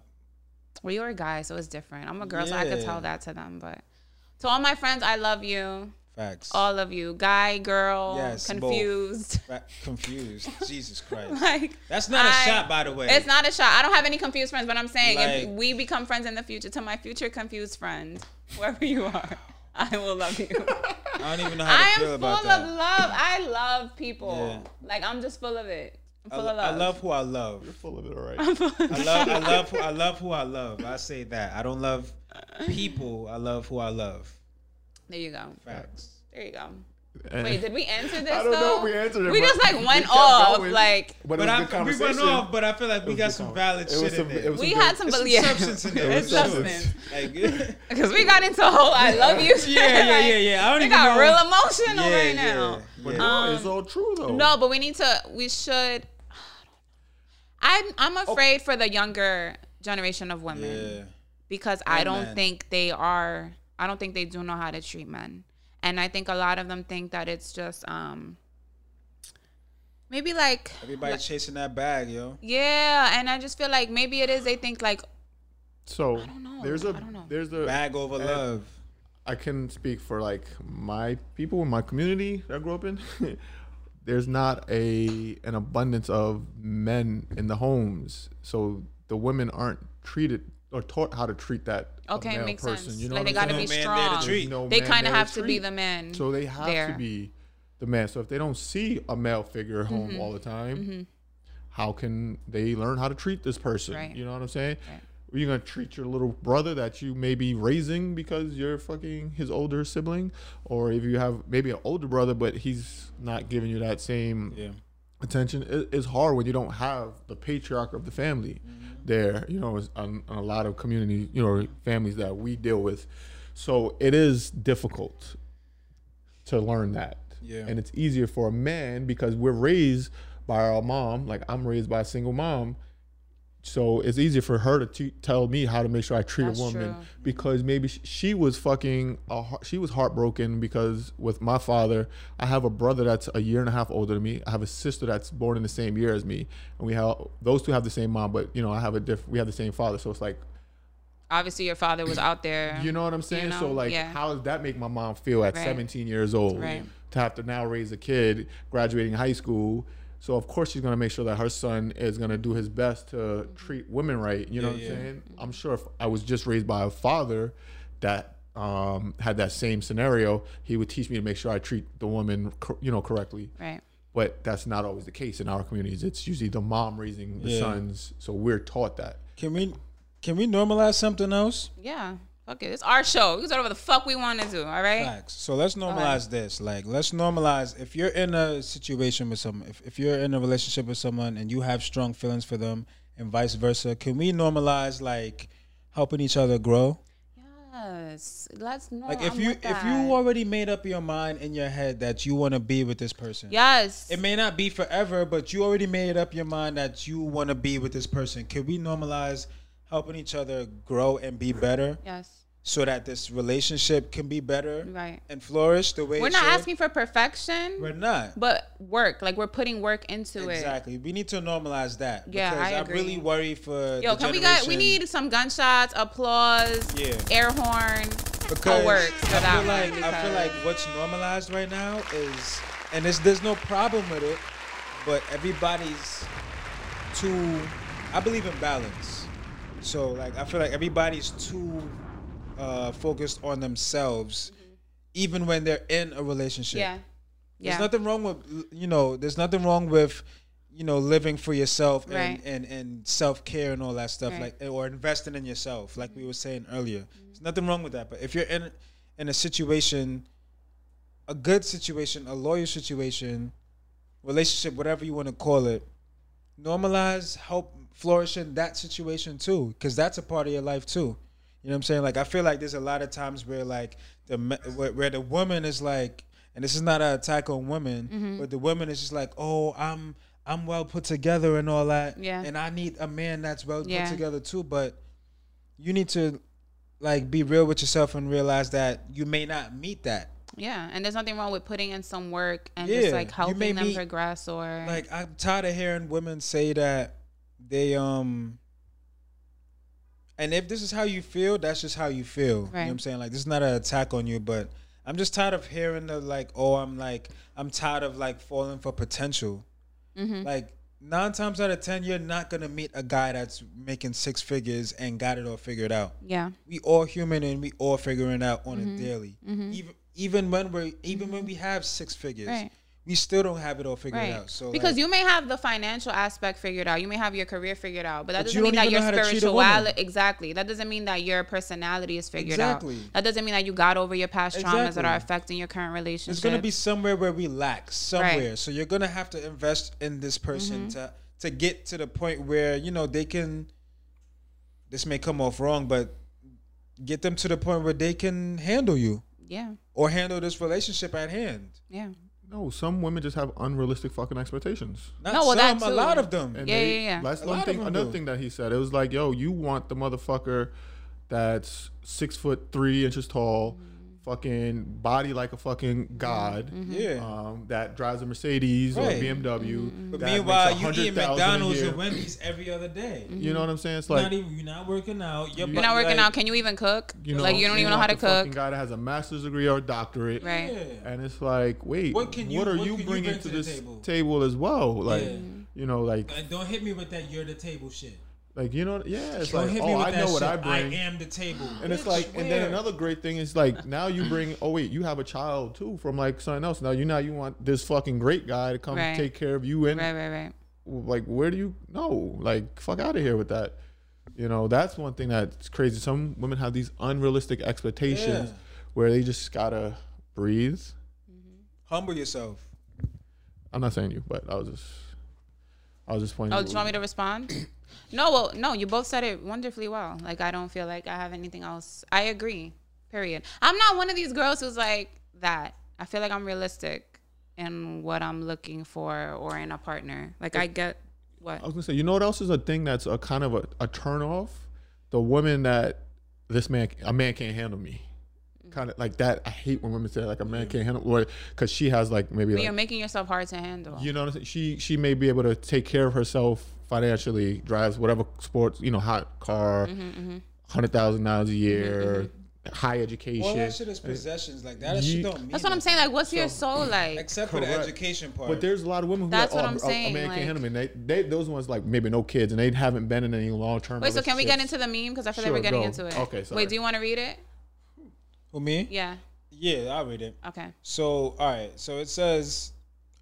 Speaker 1: Well, you're a guy, so it's different. I'm a girl, so I could tell that to them. But to all my friends, I love you.
Speaker 2: facts.
Speaker 1: All of you, guy, girl,
Speaker 2: Yes,
Speaker 1: confused.
Speaker 2: Confused. <laughs> Jesus Christ.
Speaker 1: like
Speaker 2: That's not a
Speaker 1: I-
Speaker 2: shot, by the way.
Speaker 1: It's not a shot. I don't have any confused friends, but I'm saying if we become friends in the future, to my future confused friend, <laughs> wherever you are, <laughs> I will love you. <laughs>
Speaker 2: I don't even know how to
Speaker 1: I am
Speaker 2: feel
Speaker 1: full
Speaker 2: about
Speaker 1: of love. I love people.
Speaker 2: Yeah.
Speaker 1: Like I'm just full of it. I'm full
Speaker 2: lo-
Speaker 1: of love.
Speaker 2: I love who I love.
Speaker 3: You're full of it, all right.
Speaker 2: I love I <laughs> love who I love who I love. I say that. I don't love people. I love who I love.
Speaker 1: There you go.
Speaker 2: Facts.
Speaker 1: There you go.
Speaker 3: And-
Speaker 1: Wait, did we answer <laughs> this?
Speaker 3: I don't know
Speaker 1: though?
Speaker 3: if we answered it.
Speaker 1: We just like went
Speaker 3: kept
Speaker 1: off.
Speaker 3: going.
Speaker 1: Like
Speaker 3: but,
Speaker 2: But
Speaker 3: it was
Speaker 2: I,
Speaker 3: a
Speaker 2: we went off, but I feel like we got some valid shit
Speaker 3: some-
Speaker 2: in
Speaker 3: it
Speaker 2: there.
Speaker 1: we
Speaker 3: some
Speaker 1: had some,
Speaker 2: There's
Speaker 1: yeah,
Speaker 2: substance in there.
Speaker 1: It's
Speaker 2: There's
Speaker 1: substance.
Speaker 2: Like,
Speaker 1: Because <laughs> we got into a whole I love you.
Speaker 2: yeah, yeah, yeah, yeah. I don't
Speaker 1: We
Speaker 2: even
Speaker 1: got
Speaker 2: know.
Speaker 1: real emotional
Speaker 2: yeah,
Speaker 1: right
Speaker 2: yeah,
Speaker 1: now.
Speaker 3: But
Speaker 2: yeah.
Speaker 3: no,
Speaker 1: Um,
Speaker 3: it's all true though.
Speaker 1: No, but we need to. We should. <sighs> I'm I'm afraid for the younger generation of women
Speaker 2: yeah.
Speaker 1: because I don't think they are. I don't think they do know how to treat men, and I think a lot of them think that it's just um maybe like
Speaker 2: Everybody's chasing that bag, yo.
Speaker 1: yeah, and I just feel like maybe it is. They think like
Speaker 3: So
Speaker 1: know.
Speaker 3: there's a
Speaker 1: I don't know.
Speaker 3: there's a
Speaker 2: Bag over
Speaker 3: and
Speaker 2: love.
Speaker 3: I can speak for like my people in my community that I grew up in. <laughs> There's not a an abundance of men in the homes, so the women aren't treated or taught how to treat that
Speaker 1: okay,
Speaker 3: male
Speaker 1: makes
Speaker 3: person.
Speaker 1: sense.
Speaker 3: You know
Speaker 1: like they got to be
Speaker 2: No man there to
Speaker 1: strong.
Speaker 2: treat.
Speaker 3: No
Speaker 1: they kind of have to be the men.
Speaker 3: So they have
Speaker 1: there.
Speaker 3: to be the man. So if they don't see a male figure at
Speaker 1: Mm-hmm.
Speaker 3: home all the time, how can they learn how to treat this person?
Speaker 1: Right.
Speaker 3: You know what I'm saying?
Speaker 1: Right.
Speaker 3: Are you gonna treat your little brother that you may be raising because you're fucking his older sibling, or if you have maybe an older brother but he's not giving you that same
Speaker 2: Yeah.
Speaker 3: Attention? It, it's hard when you don't have the patriarch of the family mm-hmm. there. You know, on, on a lot of community, you know, families that we deal with. So it is difficult to learn that.
Speaker 2: Yeah.
Speaker 3: And it's easier for a man because we're raised by our mom. Like I'm raised by a single mom. So it's easier for her to tell me how to make sure I treat
Speaker 1: That's
Speaker 3: a woman
Speaker 1: true.
Speaker 3: because maybe sh- she was fucking a, she was heartbroken because with my father I have a brother that's a year and a half older than me I have a sister that's born in the same year as me and we have those two have the same mom but you know I have a different we have the same father so it's like
Speaker 1: Obviously, your father was out there. <clears throat>
Speaker 3: you know what I'm saying? so
Speaker 1: know?
Speaker 3: like,
Speaker 1: Yeah.
Speaker 3: how does that make my mom feel at
Speaker 1: Right.
Speaker 3: 17 years old
Speaker 1: Right.
Speaker 3: to have to now raise a kid graduating high school? So of course she's gonna make sure that her son is gonna do his best to treat women right. You know
Speaker 2: Yeah,
Speaker 3: what I'm
Speaker 2: yeah.
Speaker 3: saying? I'm sure if I was just raised by a father that um, had that same scenario, he would teach me to make sure I treat the woman, you know, correctly.
Speaker 1: Right.
Speaker 3: But that's not always the case in our communities. It's usually the mom raising the
Speaker 2: Yeah.
Speaker 3: sons, so we're taught that.
Speaker 2: Can we can we normalize something else?
Speaker 1: Yeah. It. It's our show. We can do whatever the fuck we want to do. All right.
Speaker 2: Facts. So let's normalize this. Like, let's normalize if you're in a situation with someone, if, if you're in a relationship with someone and you have strong feelings for them and vice versa, can we normalize like helping each other grow?
Speaker 1: Yes. Let's know.
Speaker 2: Like if
Speaker 1: I'm
Speaker 2: you if
Speaker 1: that.
Speaker 2: you already made up your mind in your head that you want to be with this person.
Speaker 1: Yes.
Speaker 2: It may not be forever, but you already made up your mind that you want to be with this person. Can we normalize helping each other grow and be better
Speaker 1: yes.
Speaker 2: so that this relationship can be better
Speaker 1: Right.
Speaker 2: and flourish the way
Speaker 1: We're not
Speaker 2: should?
Speaker 1: asking for perfection,
Speaker 2: We're not.
Speaker 1: but work. Like we're putting work into it.
Speaker 2: Exactly. We need to normalize that.
Speaker 1: Yeah,
Speaker 2: because
Speaker 1: I agree.
Speaker 2: really worried for
Speaker 1: Yo,
Speaker 2: the
Speaker 1: can we got we need some gunshots, applause,
Speaker 2: Yeah.
Speaker 1: air horn,
Speaker 2: because
Speaker 1: a work for
Speaker 2: I
Speaker 1: that
Speaker 2: feel like
Speaker 1: one
Speaker 2: I feel like what's normalized right now is, and there's no problem with it, but everybody's too. I believe in balance, so like I feel like everybody's too uh, focused on themselves, mm-hmm. even when they're in a relationship.
Speaker 1: yeah, yeah.
Speaker 2: There's nothing wrong with you know. There's nothing wrong with you know living for yourself and
Speaker 1: Right.
Speaker 2: and, and self care and all that stuff
Speaker 1: Right.
Speaker 2: like or investing in yourself, like we mm-hmm. were saying earlier. There's mm-hmm. nothing wrong with that. But if you're in in a situation, a good situation, a loyal situation, relationship, whatever you want to call it, normalize, help flourish in that situation too, because that's a part of your life too. You know what I'm saying? Like I feel like there's a lot of times where like the where, where the woman is like, and this is not an attack on women,
Speaker 1: Mm-hmm.
Speaker 2: but the woman is just like, oh, I'm I'm well put together and all that,
Speaker 1: Yeah.
Speaker 2: and I need a man that's well
Speaker 1: Yeah.
Speaker 2: put together too. But you need to like be real with yourself and realize that you may not meet that.
Speaker 1: Yeah. And there's nothing wrong with putting in some work and
Speaker 2: Yeah,
Speaker 1: just like helping them progress or
Speaker 2: Like I'm tired of hearing women say that they um and if this is how you feel, that's just how you feel. You know what I'm saying? Like this is not an attack on you, but I'm just tired of hearing the like, oh, I'm like I'm tired of like falling for potential.
Speaker 1: Mm-hmm.
Speaker 2: Like nine times out of ten, you're not gonna meet a guy that's making six figures and got it all figured out.
Speaker 1: yeah,
Speaker 2: We all human and we all figuring out on
Speaker 1: Mm-hmm.
Speaker 2: a daily. Even even when we're even when we have six figures,
Speaker 1: Right.
Speaker 2: we still don't have it all figured
Speaker 1: right.
Speaker 2: out. So
Speaker 1: because
Speaker 2: like,
Speaker 1: you may have the financial aspect figured out, you may have your career figured out, but that
Speaker 2: But
Speaker 1: doesn't mean that your
Speaker 2: know how to treat a woman.
Speaker 1: spirituality exactly. That doesn't mean that your personality is figured
Speaker 2: Exactly.
Speaker 1: out. That doesn't mean that you got over your past traumas that are affecting your current relationship.
Speaker 2: It's gonna be somewhere where we lack somewhere.
Speaker 1: Right. Mm-hmm.
Speaker 2: So you're gonna have to invest in this person to to get to the point where you know they can. This may come off wrong, but get them to the point where they can handle you
Speaker 1: yeah,
Speaker 2: or handle this relationship at hand.
Speaker 1: yeah.
Speaker 3: No, some women just have unrealistic fucking expectations.
Speaker 2: Not
Speaker 1: No, well, that
Speaker 2: some, a lot of them.
Speaker 3: And
Speaker 1: Yeah,
Speaker 3: they,
Speaker 1: yeah, yeah.
Speaker 3: That's
Speaker 2: A
Speaker 3: one thing. Another
Speaker 2: do.
Speaker 3: thing that he said. It was like, yo, you want the motherfucker that's six foot three inches tall, mm. Fucking body like a fucking god.
Speaker 1: Mm-hmm.
Speaker 2: Yeah.
Speaker 3: Um, that drives a Mercedes or
Speaker 2: Right.
Speaker 3: a BMW.
Speaker 2: but meanwhile, you eat
Speaker 3: 100,000 a
Speaker 2: McDonald's
Speaker 3: year.
Speaker 2: and Wendy's every other day.
Speaker 3: You know what I'm saying? It's
Speaker 2: You're
Speaker 3: like
Speaker 2: not even you're not working out. Your
Speaker 1: You're
Speaker 2: butt-
Speaker 1: not working
Speaker 2: like,
Speaker 1: out. Can you even cook?
Speaker 3: you know,
Speaker 1: like you don't even know how to
Speaker 3: the fucking
Speaker 1: cook.
Speaker 3: Guy that has a master's degree or a doctorate.
Speaker 1: Right.
Speaker 2: Yeah.
Speaker 3: And it's like, wait,
Speaker 2: What
Speaker 3: what,
Speaker 2: can you-
Speaker 3: are
Speaker 2: what
Speaker 3: you
Speaker 2: can you
Speaker 3: bringing
Speaker 2: bring
Speaker 3: to
Speaker 2: to
Speaker 3: this
Speaker 2: table?
Speaker 3: table? as well? Like,
Speaker 2: Yeah.
Speaker 3: you know, like,
Speaker 2: And don't hit me with that you're the table shit.
Speaker 3: Like you know, yeah. It's
Speaker 2: Don't
Speaker 3: like,
Speaker 2: hit
Speaker 3: oh,
Speaker 2: me with
Speaker 3: I
Speaker 2: that
Speaker 3: know what. I bring.
Speaker 2: I am the table.
Speaker 3: and it's
Speaker 2: Bitch,
Speaker 3: like, and then another great thing is like now you bring. Oh wait, you have a child too from like something else. Now you now you want this fucking great guy to come
Speaker 1: Right.
Speaker 3: take care of you and
Speaker 1: Right, right, right.
Speaker 3: like where do you know? like fuck out of here with that. You know that's one thing that's crazy. Some women have these unrealistic expectations
Speaker 2: Yeah.
Speaker 3: where they just gotta breathe. Mm-hmm.
Speaker 2: humble yourself.
Speaker 3: I'm not saying you, but I was just I was just pointing.
Speaker 1: Oh, do you want me to respond? <clears throat> No, well, no, you both said it wonderfully well. Like I don't feel like I have anything else. I agree. Period. I'm not one of these girls who's like that. I feel like I'm realistic in what I'm looking for or in a partner. Like I get what
Speaker 3: I was gonna say, you know what else is a thing that's a kind of a, a turn off? The woman that this man, a man can't handle me. Kind of like that. I hate when women say like a man mm-hmm. can't handle, or because she has like maybe
Speaker 1: but
Speaker 3: like,
Speaker 1: you're making yourself hard to handle.
Speaker 3: you know what I'm saying. She she may be able to take care of herself financially, drives whatever sports, you know, hot car,
Speaker 1: Mm-hmm, mm-hmm.
Speaker 3: hundred thousand dollars a mm-hmm, year, mm-hmm. high education.
Speaker 2: All that shit is possessions. Like that, that
Speaker 3: You-
Speaker 2: shit don't mean.
Speaker 1: That's what I'm saying. Like, what's your soul like?
Speaker 2: Except for the education part.
Speaker 3: But there's a lot of women who
Speaker 1: That's
Speaker 3: like,
Speaker 1: what
Speaker 3: oh,
Speaker 1: I'm
Speaker 3: a-
Speaker 1: saying,
Speaker 3: A, man
Speaker 1: like-
Speaker 3: can't handle me. They, they those ones like maybe no kids and they haven't been in any long term.
Speaker 1: Wait, so can we get into the meme? Because I feel like we're getting
Speaker 3: go.
Speaker 1: into it.
Speaker 3: Okay, sorry.
Speaker 1: Wait, do you want to read it?
Speaker 2: Who me?
Speaker 1: Yeah.
Speaker 2: Yeah, I'll read it.
Speaker 1: Okay.
Speaker 2: So, all right. So it says,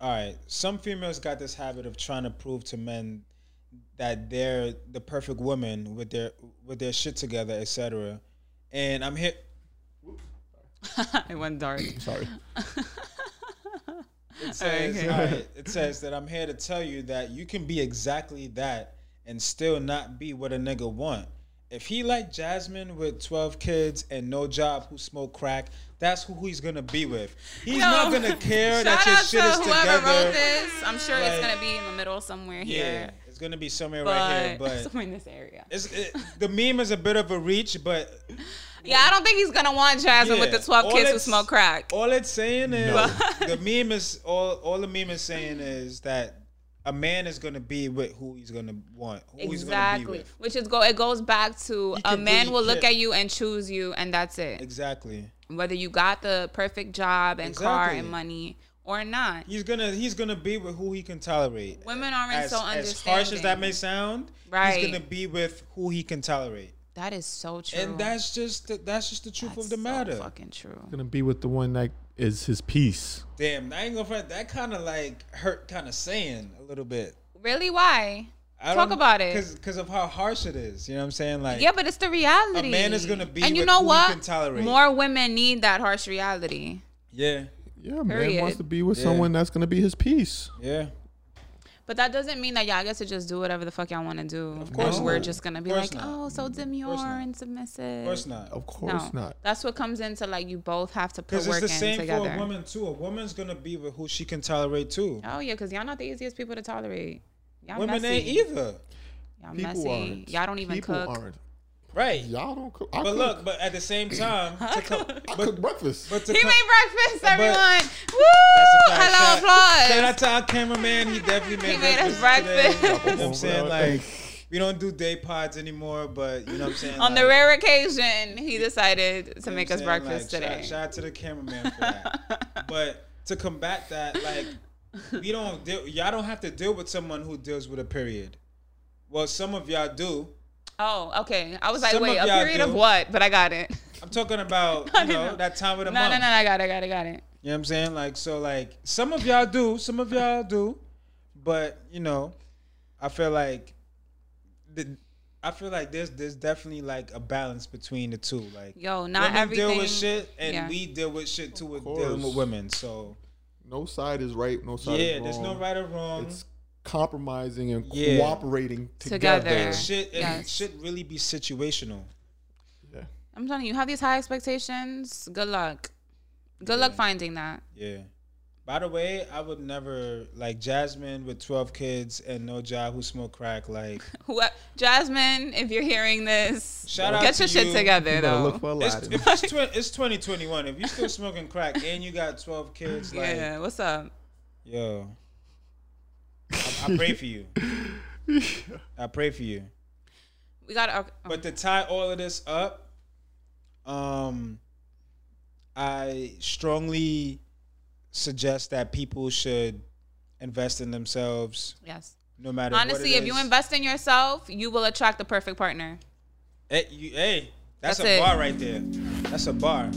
Speaker 2: all right. Some females got this habit of trying to prove to men that they're the perfect woman with their with their shit together, etc. And I'm here. <laughs>
Speaker 1: it went dark.
Speaker 3: Sorry. <laughs>
Speaker 2: It says,
Speaker 1: Okay.
Speaker 2: all right, it says that I'm here to tell you that you can be exactly that and still not be what a nigga want. If he like Jasmine with 12 kids and no job who smoke crack, that's who he's gonna be with. He's not gonna care <laughs> that your shit
Speaker 1: to
Speaker 2: is
Speaker 1: whoever
Speaker 2: together.
Speaker 1: wrote this. I'm sure it's gonna be in the middle somewhere
Speaker 2: Yeah,
Speaker 1: here.
Speaker 2: It's gonna be somewhere
Speaker 1: But,
Speaker 2: right here, but <laughs>
Speaker 1: somewhere in this area.
Speaker 2: it's, it, the meme is a bit of a reach, but <laughs>
Speaker 1: Yeah, I don't think he's gonna want Jasmine with the 12 kids who
Speaker 2: it's-
Speaker 1: smoke crack.
Speaker 2: all it's saying is
Speaker 3: No. <laughs>
Speaker 2: the meme is all. All the meme is saying is that a man is gonna be with who he's gonna want, who he's be
Speaker 1: Exactly.
Speaker 2: with.
Speaker 1: Which is go. It goes back to a man will look at you and choose you, and that's it.
Speaker 2: Exactly.
Speaker 1: Whether you got the perfect job and car and money or not.
Speaker 2: He's gonna he's gonna be with who he can tolerate.
Speaker 1: Women aren't
Speaker 2: As,
Speaker 1: so understanding.
Speaker 2: as harsh as that may sound,
Speaker 1: Right.
Speaker 2: he's gonna be with who he can tolerate,
Speaker 1: that is so true.
Speaker 2: and that's just the, that's just the truth
Speaker 1: That's
Speaker 2: of the
Speaker 1: so
Speaker 2: matter.
Speaker 1: fucking true.
Speaker 3: Gonna be with the one that is his peace.
Speaker 2: Damn, I ain't gonna front. That kind of like hurt, kind of saying a little bit.
Speaker 1: Really? Why?
Speaker 2: I
Speaker 1: Talk about it.
Speaker 2: Cause, cause of how harsh it is. You know what I'm saying? Like,
Speaker 1: Yeah, but it's the reality.
Speaker 2: A man is gonna be
Speaker 1: and you
Speaker 2: with
Speaker 1: know
Speaker 2: who
Speaker 1: what?
Speaker 2: can tolerate.
Speaker 1: More women need that harsh reality.
Speaker 2: yeah,
Speaker 3: Yeah, man wants to be with
Speaker 2: Yeah.
Speaker 3: someone that's gonna be his peace.
Speaker 2: yeah.
Speaker 1: But that doesn't mean that y'all get to just do whatever the fuck y'all want to do.
Speaker 2: Of course
Speaker 1: and we're
Speaker 2: not.
Speaker 1: just gonna be like,
Speaker 2: not.
Speaker 1: oh, so demure and submissive.
Speaker 2: Of course not.
Speaker 3: Of course
Speaker 1: no,
Speaker 3: not.
Speaker 1: that's what comes into like you both have to put work in
Speaker 2: Because it's
Speaker 1: work
Speaker 2: the same
Speaker 1: together.
Speaker 2: for a woman too. A woman's gonna be with who she can tolerate too.
Speaker 1: Oh yeah, because y'all not the easiest people to tolerate. Y'all
Speaker 2: Women
Speaker 1: messy.
Speaker 2: ain't either.
Speaker 1: Y'all
Speaker 3: People
Speaker 1: messy.
Speaker 3: aren't.
Speaker 1: Y'all don't even
Speaker 3: People
Speaker 1: cook.
Speaker 3: aren't.
Speaker 2: Right.
Speaker 3: Y'all don't cook. I
Speaker 2: But
Speaker 3: cook.
Speaker 2: look, but at the same <clears throat> time, to come,
Speaker 3: I
Speaker 2: but,
Speaker 3: cook breakfast.
Speaker 2: but to
Speaker 1: He
Speaker 2: come,
Speaker 1: made breakfast,
Speaker 2: But-
Speaker 1: everyone.
Speaker 2: That's a
Speaker 1: Woo!
Speaker 2: fact.
Speaker 1: Hello,
Speaker 2: Shout-
Speaker 1: applause.
Speaker 2: Shout out to our cameraman. He definitely made
Speaker 1: He made us
Speaker 2: breakfast. today. You know what I'm saying? Like, we don't do day pods anymore, but you know what I'm saying?
Speaker 1: On the rare occasion, he decided to
Speaker 2: you know
Speaker 1: make us
Speaker 2: saying?
Speaker 1: breakfast
Speaker 2: Like,
Speaker 1: today.
Speaker 2: Shout, shout out to the cameraman for that. <laughs> but to combat that, like, we don't deal, y'all don't have to deal with someone who deals with a period. Well, some of y'all do.
Speaker 1: Oh, okay. I was like,
Speaker 2: Some
Speaker 1: wait, a period
Speaker 2: do.
Speaker 1: of what? But I got it.
Speaker 2: I'm talking about, <laughs> you
Speaker 1: no,
Speaker 2: know, that time of the
Speaker 1: No,
Speaker 2: month.
Speaker 1: no, no, no, I got it, I got it, I got it.
Speaker 2: You know what I'm saying? Like, so, like, some of y'all do, some of y'all do, but you know, I feel like, the, I feel like there's there's definitely like a balance between the two. Like,
Speaker 1: Yo, not
Speaker 2: women
Speaker 1: everything.
Speaker 2: deal with shit, and
Speaker 1: yeah.
Speaker 2: we deal with shit too with dealing with women. So,
Speaker 3: No side is right. No side
Speaker 2: yeah,
Speaker 3: is wrong.
Speaker 2: Yeah, there's no right or wrong.
Speaker 3: It's compromising and
Speaker 2: Yeah.
Speaker 3: cooperating
Speaker 1: Together.
Speaker 3: together.
Speaker 2: shit, and
Speaker 1: Yes.
Speaker 2: shit really be situational.
Speaker 3: Yeah.
Speaker 1: I'm telling you, you have these high expectations. Good luck. Good luck finding that.
Speaker 2: Yeah, By the way, I would never like Jasmine with twelve kids and no job who smoke crack. Like, <laughs>
Speaker 1: Who, Jasmine, if you're hearing this,
Speaker 2: Shout out
Speaker 1: get
Speaker 2: to
Speaker 1: your shit
Speaker 2: you.
Speaker 1: together
Speaker 3: You
Speaker 1: though.
Speaker 3: look for
Speaker 2: it's,
Speaker 3: Aladdin.
Speaker 2: if it's, twen- it's 2021. If you're still smoking crack and you got 12 kids, <laughs> like,
Speaker 1: yeah, what's up?
Speaker 2: yo, I, I pray for you. I pray for you.
Speaker 1: We got to
Speaker 2: But to tie all of this up, um, I strongly suggest that people should invest in themselves,
Speaker 1: yes.
Speaker 2: no matter.
Speaker 1: Honestly, if
Speaker 2: it
Speaker 1: you invest in yourself, you will attract the perfect partner.
Speaker 2: hey, you, hey that's,
Speaker 1: That's
Speaker 2: a
Speaker 1: it.
Speaker 2: bar right there. That's a bar.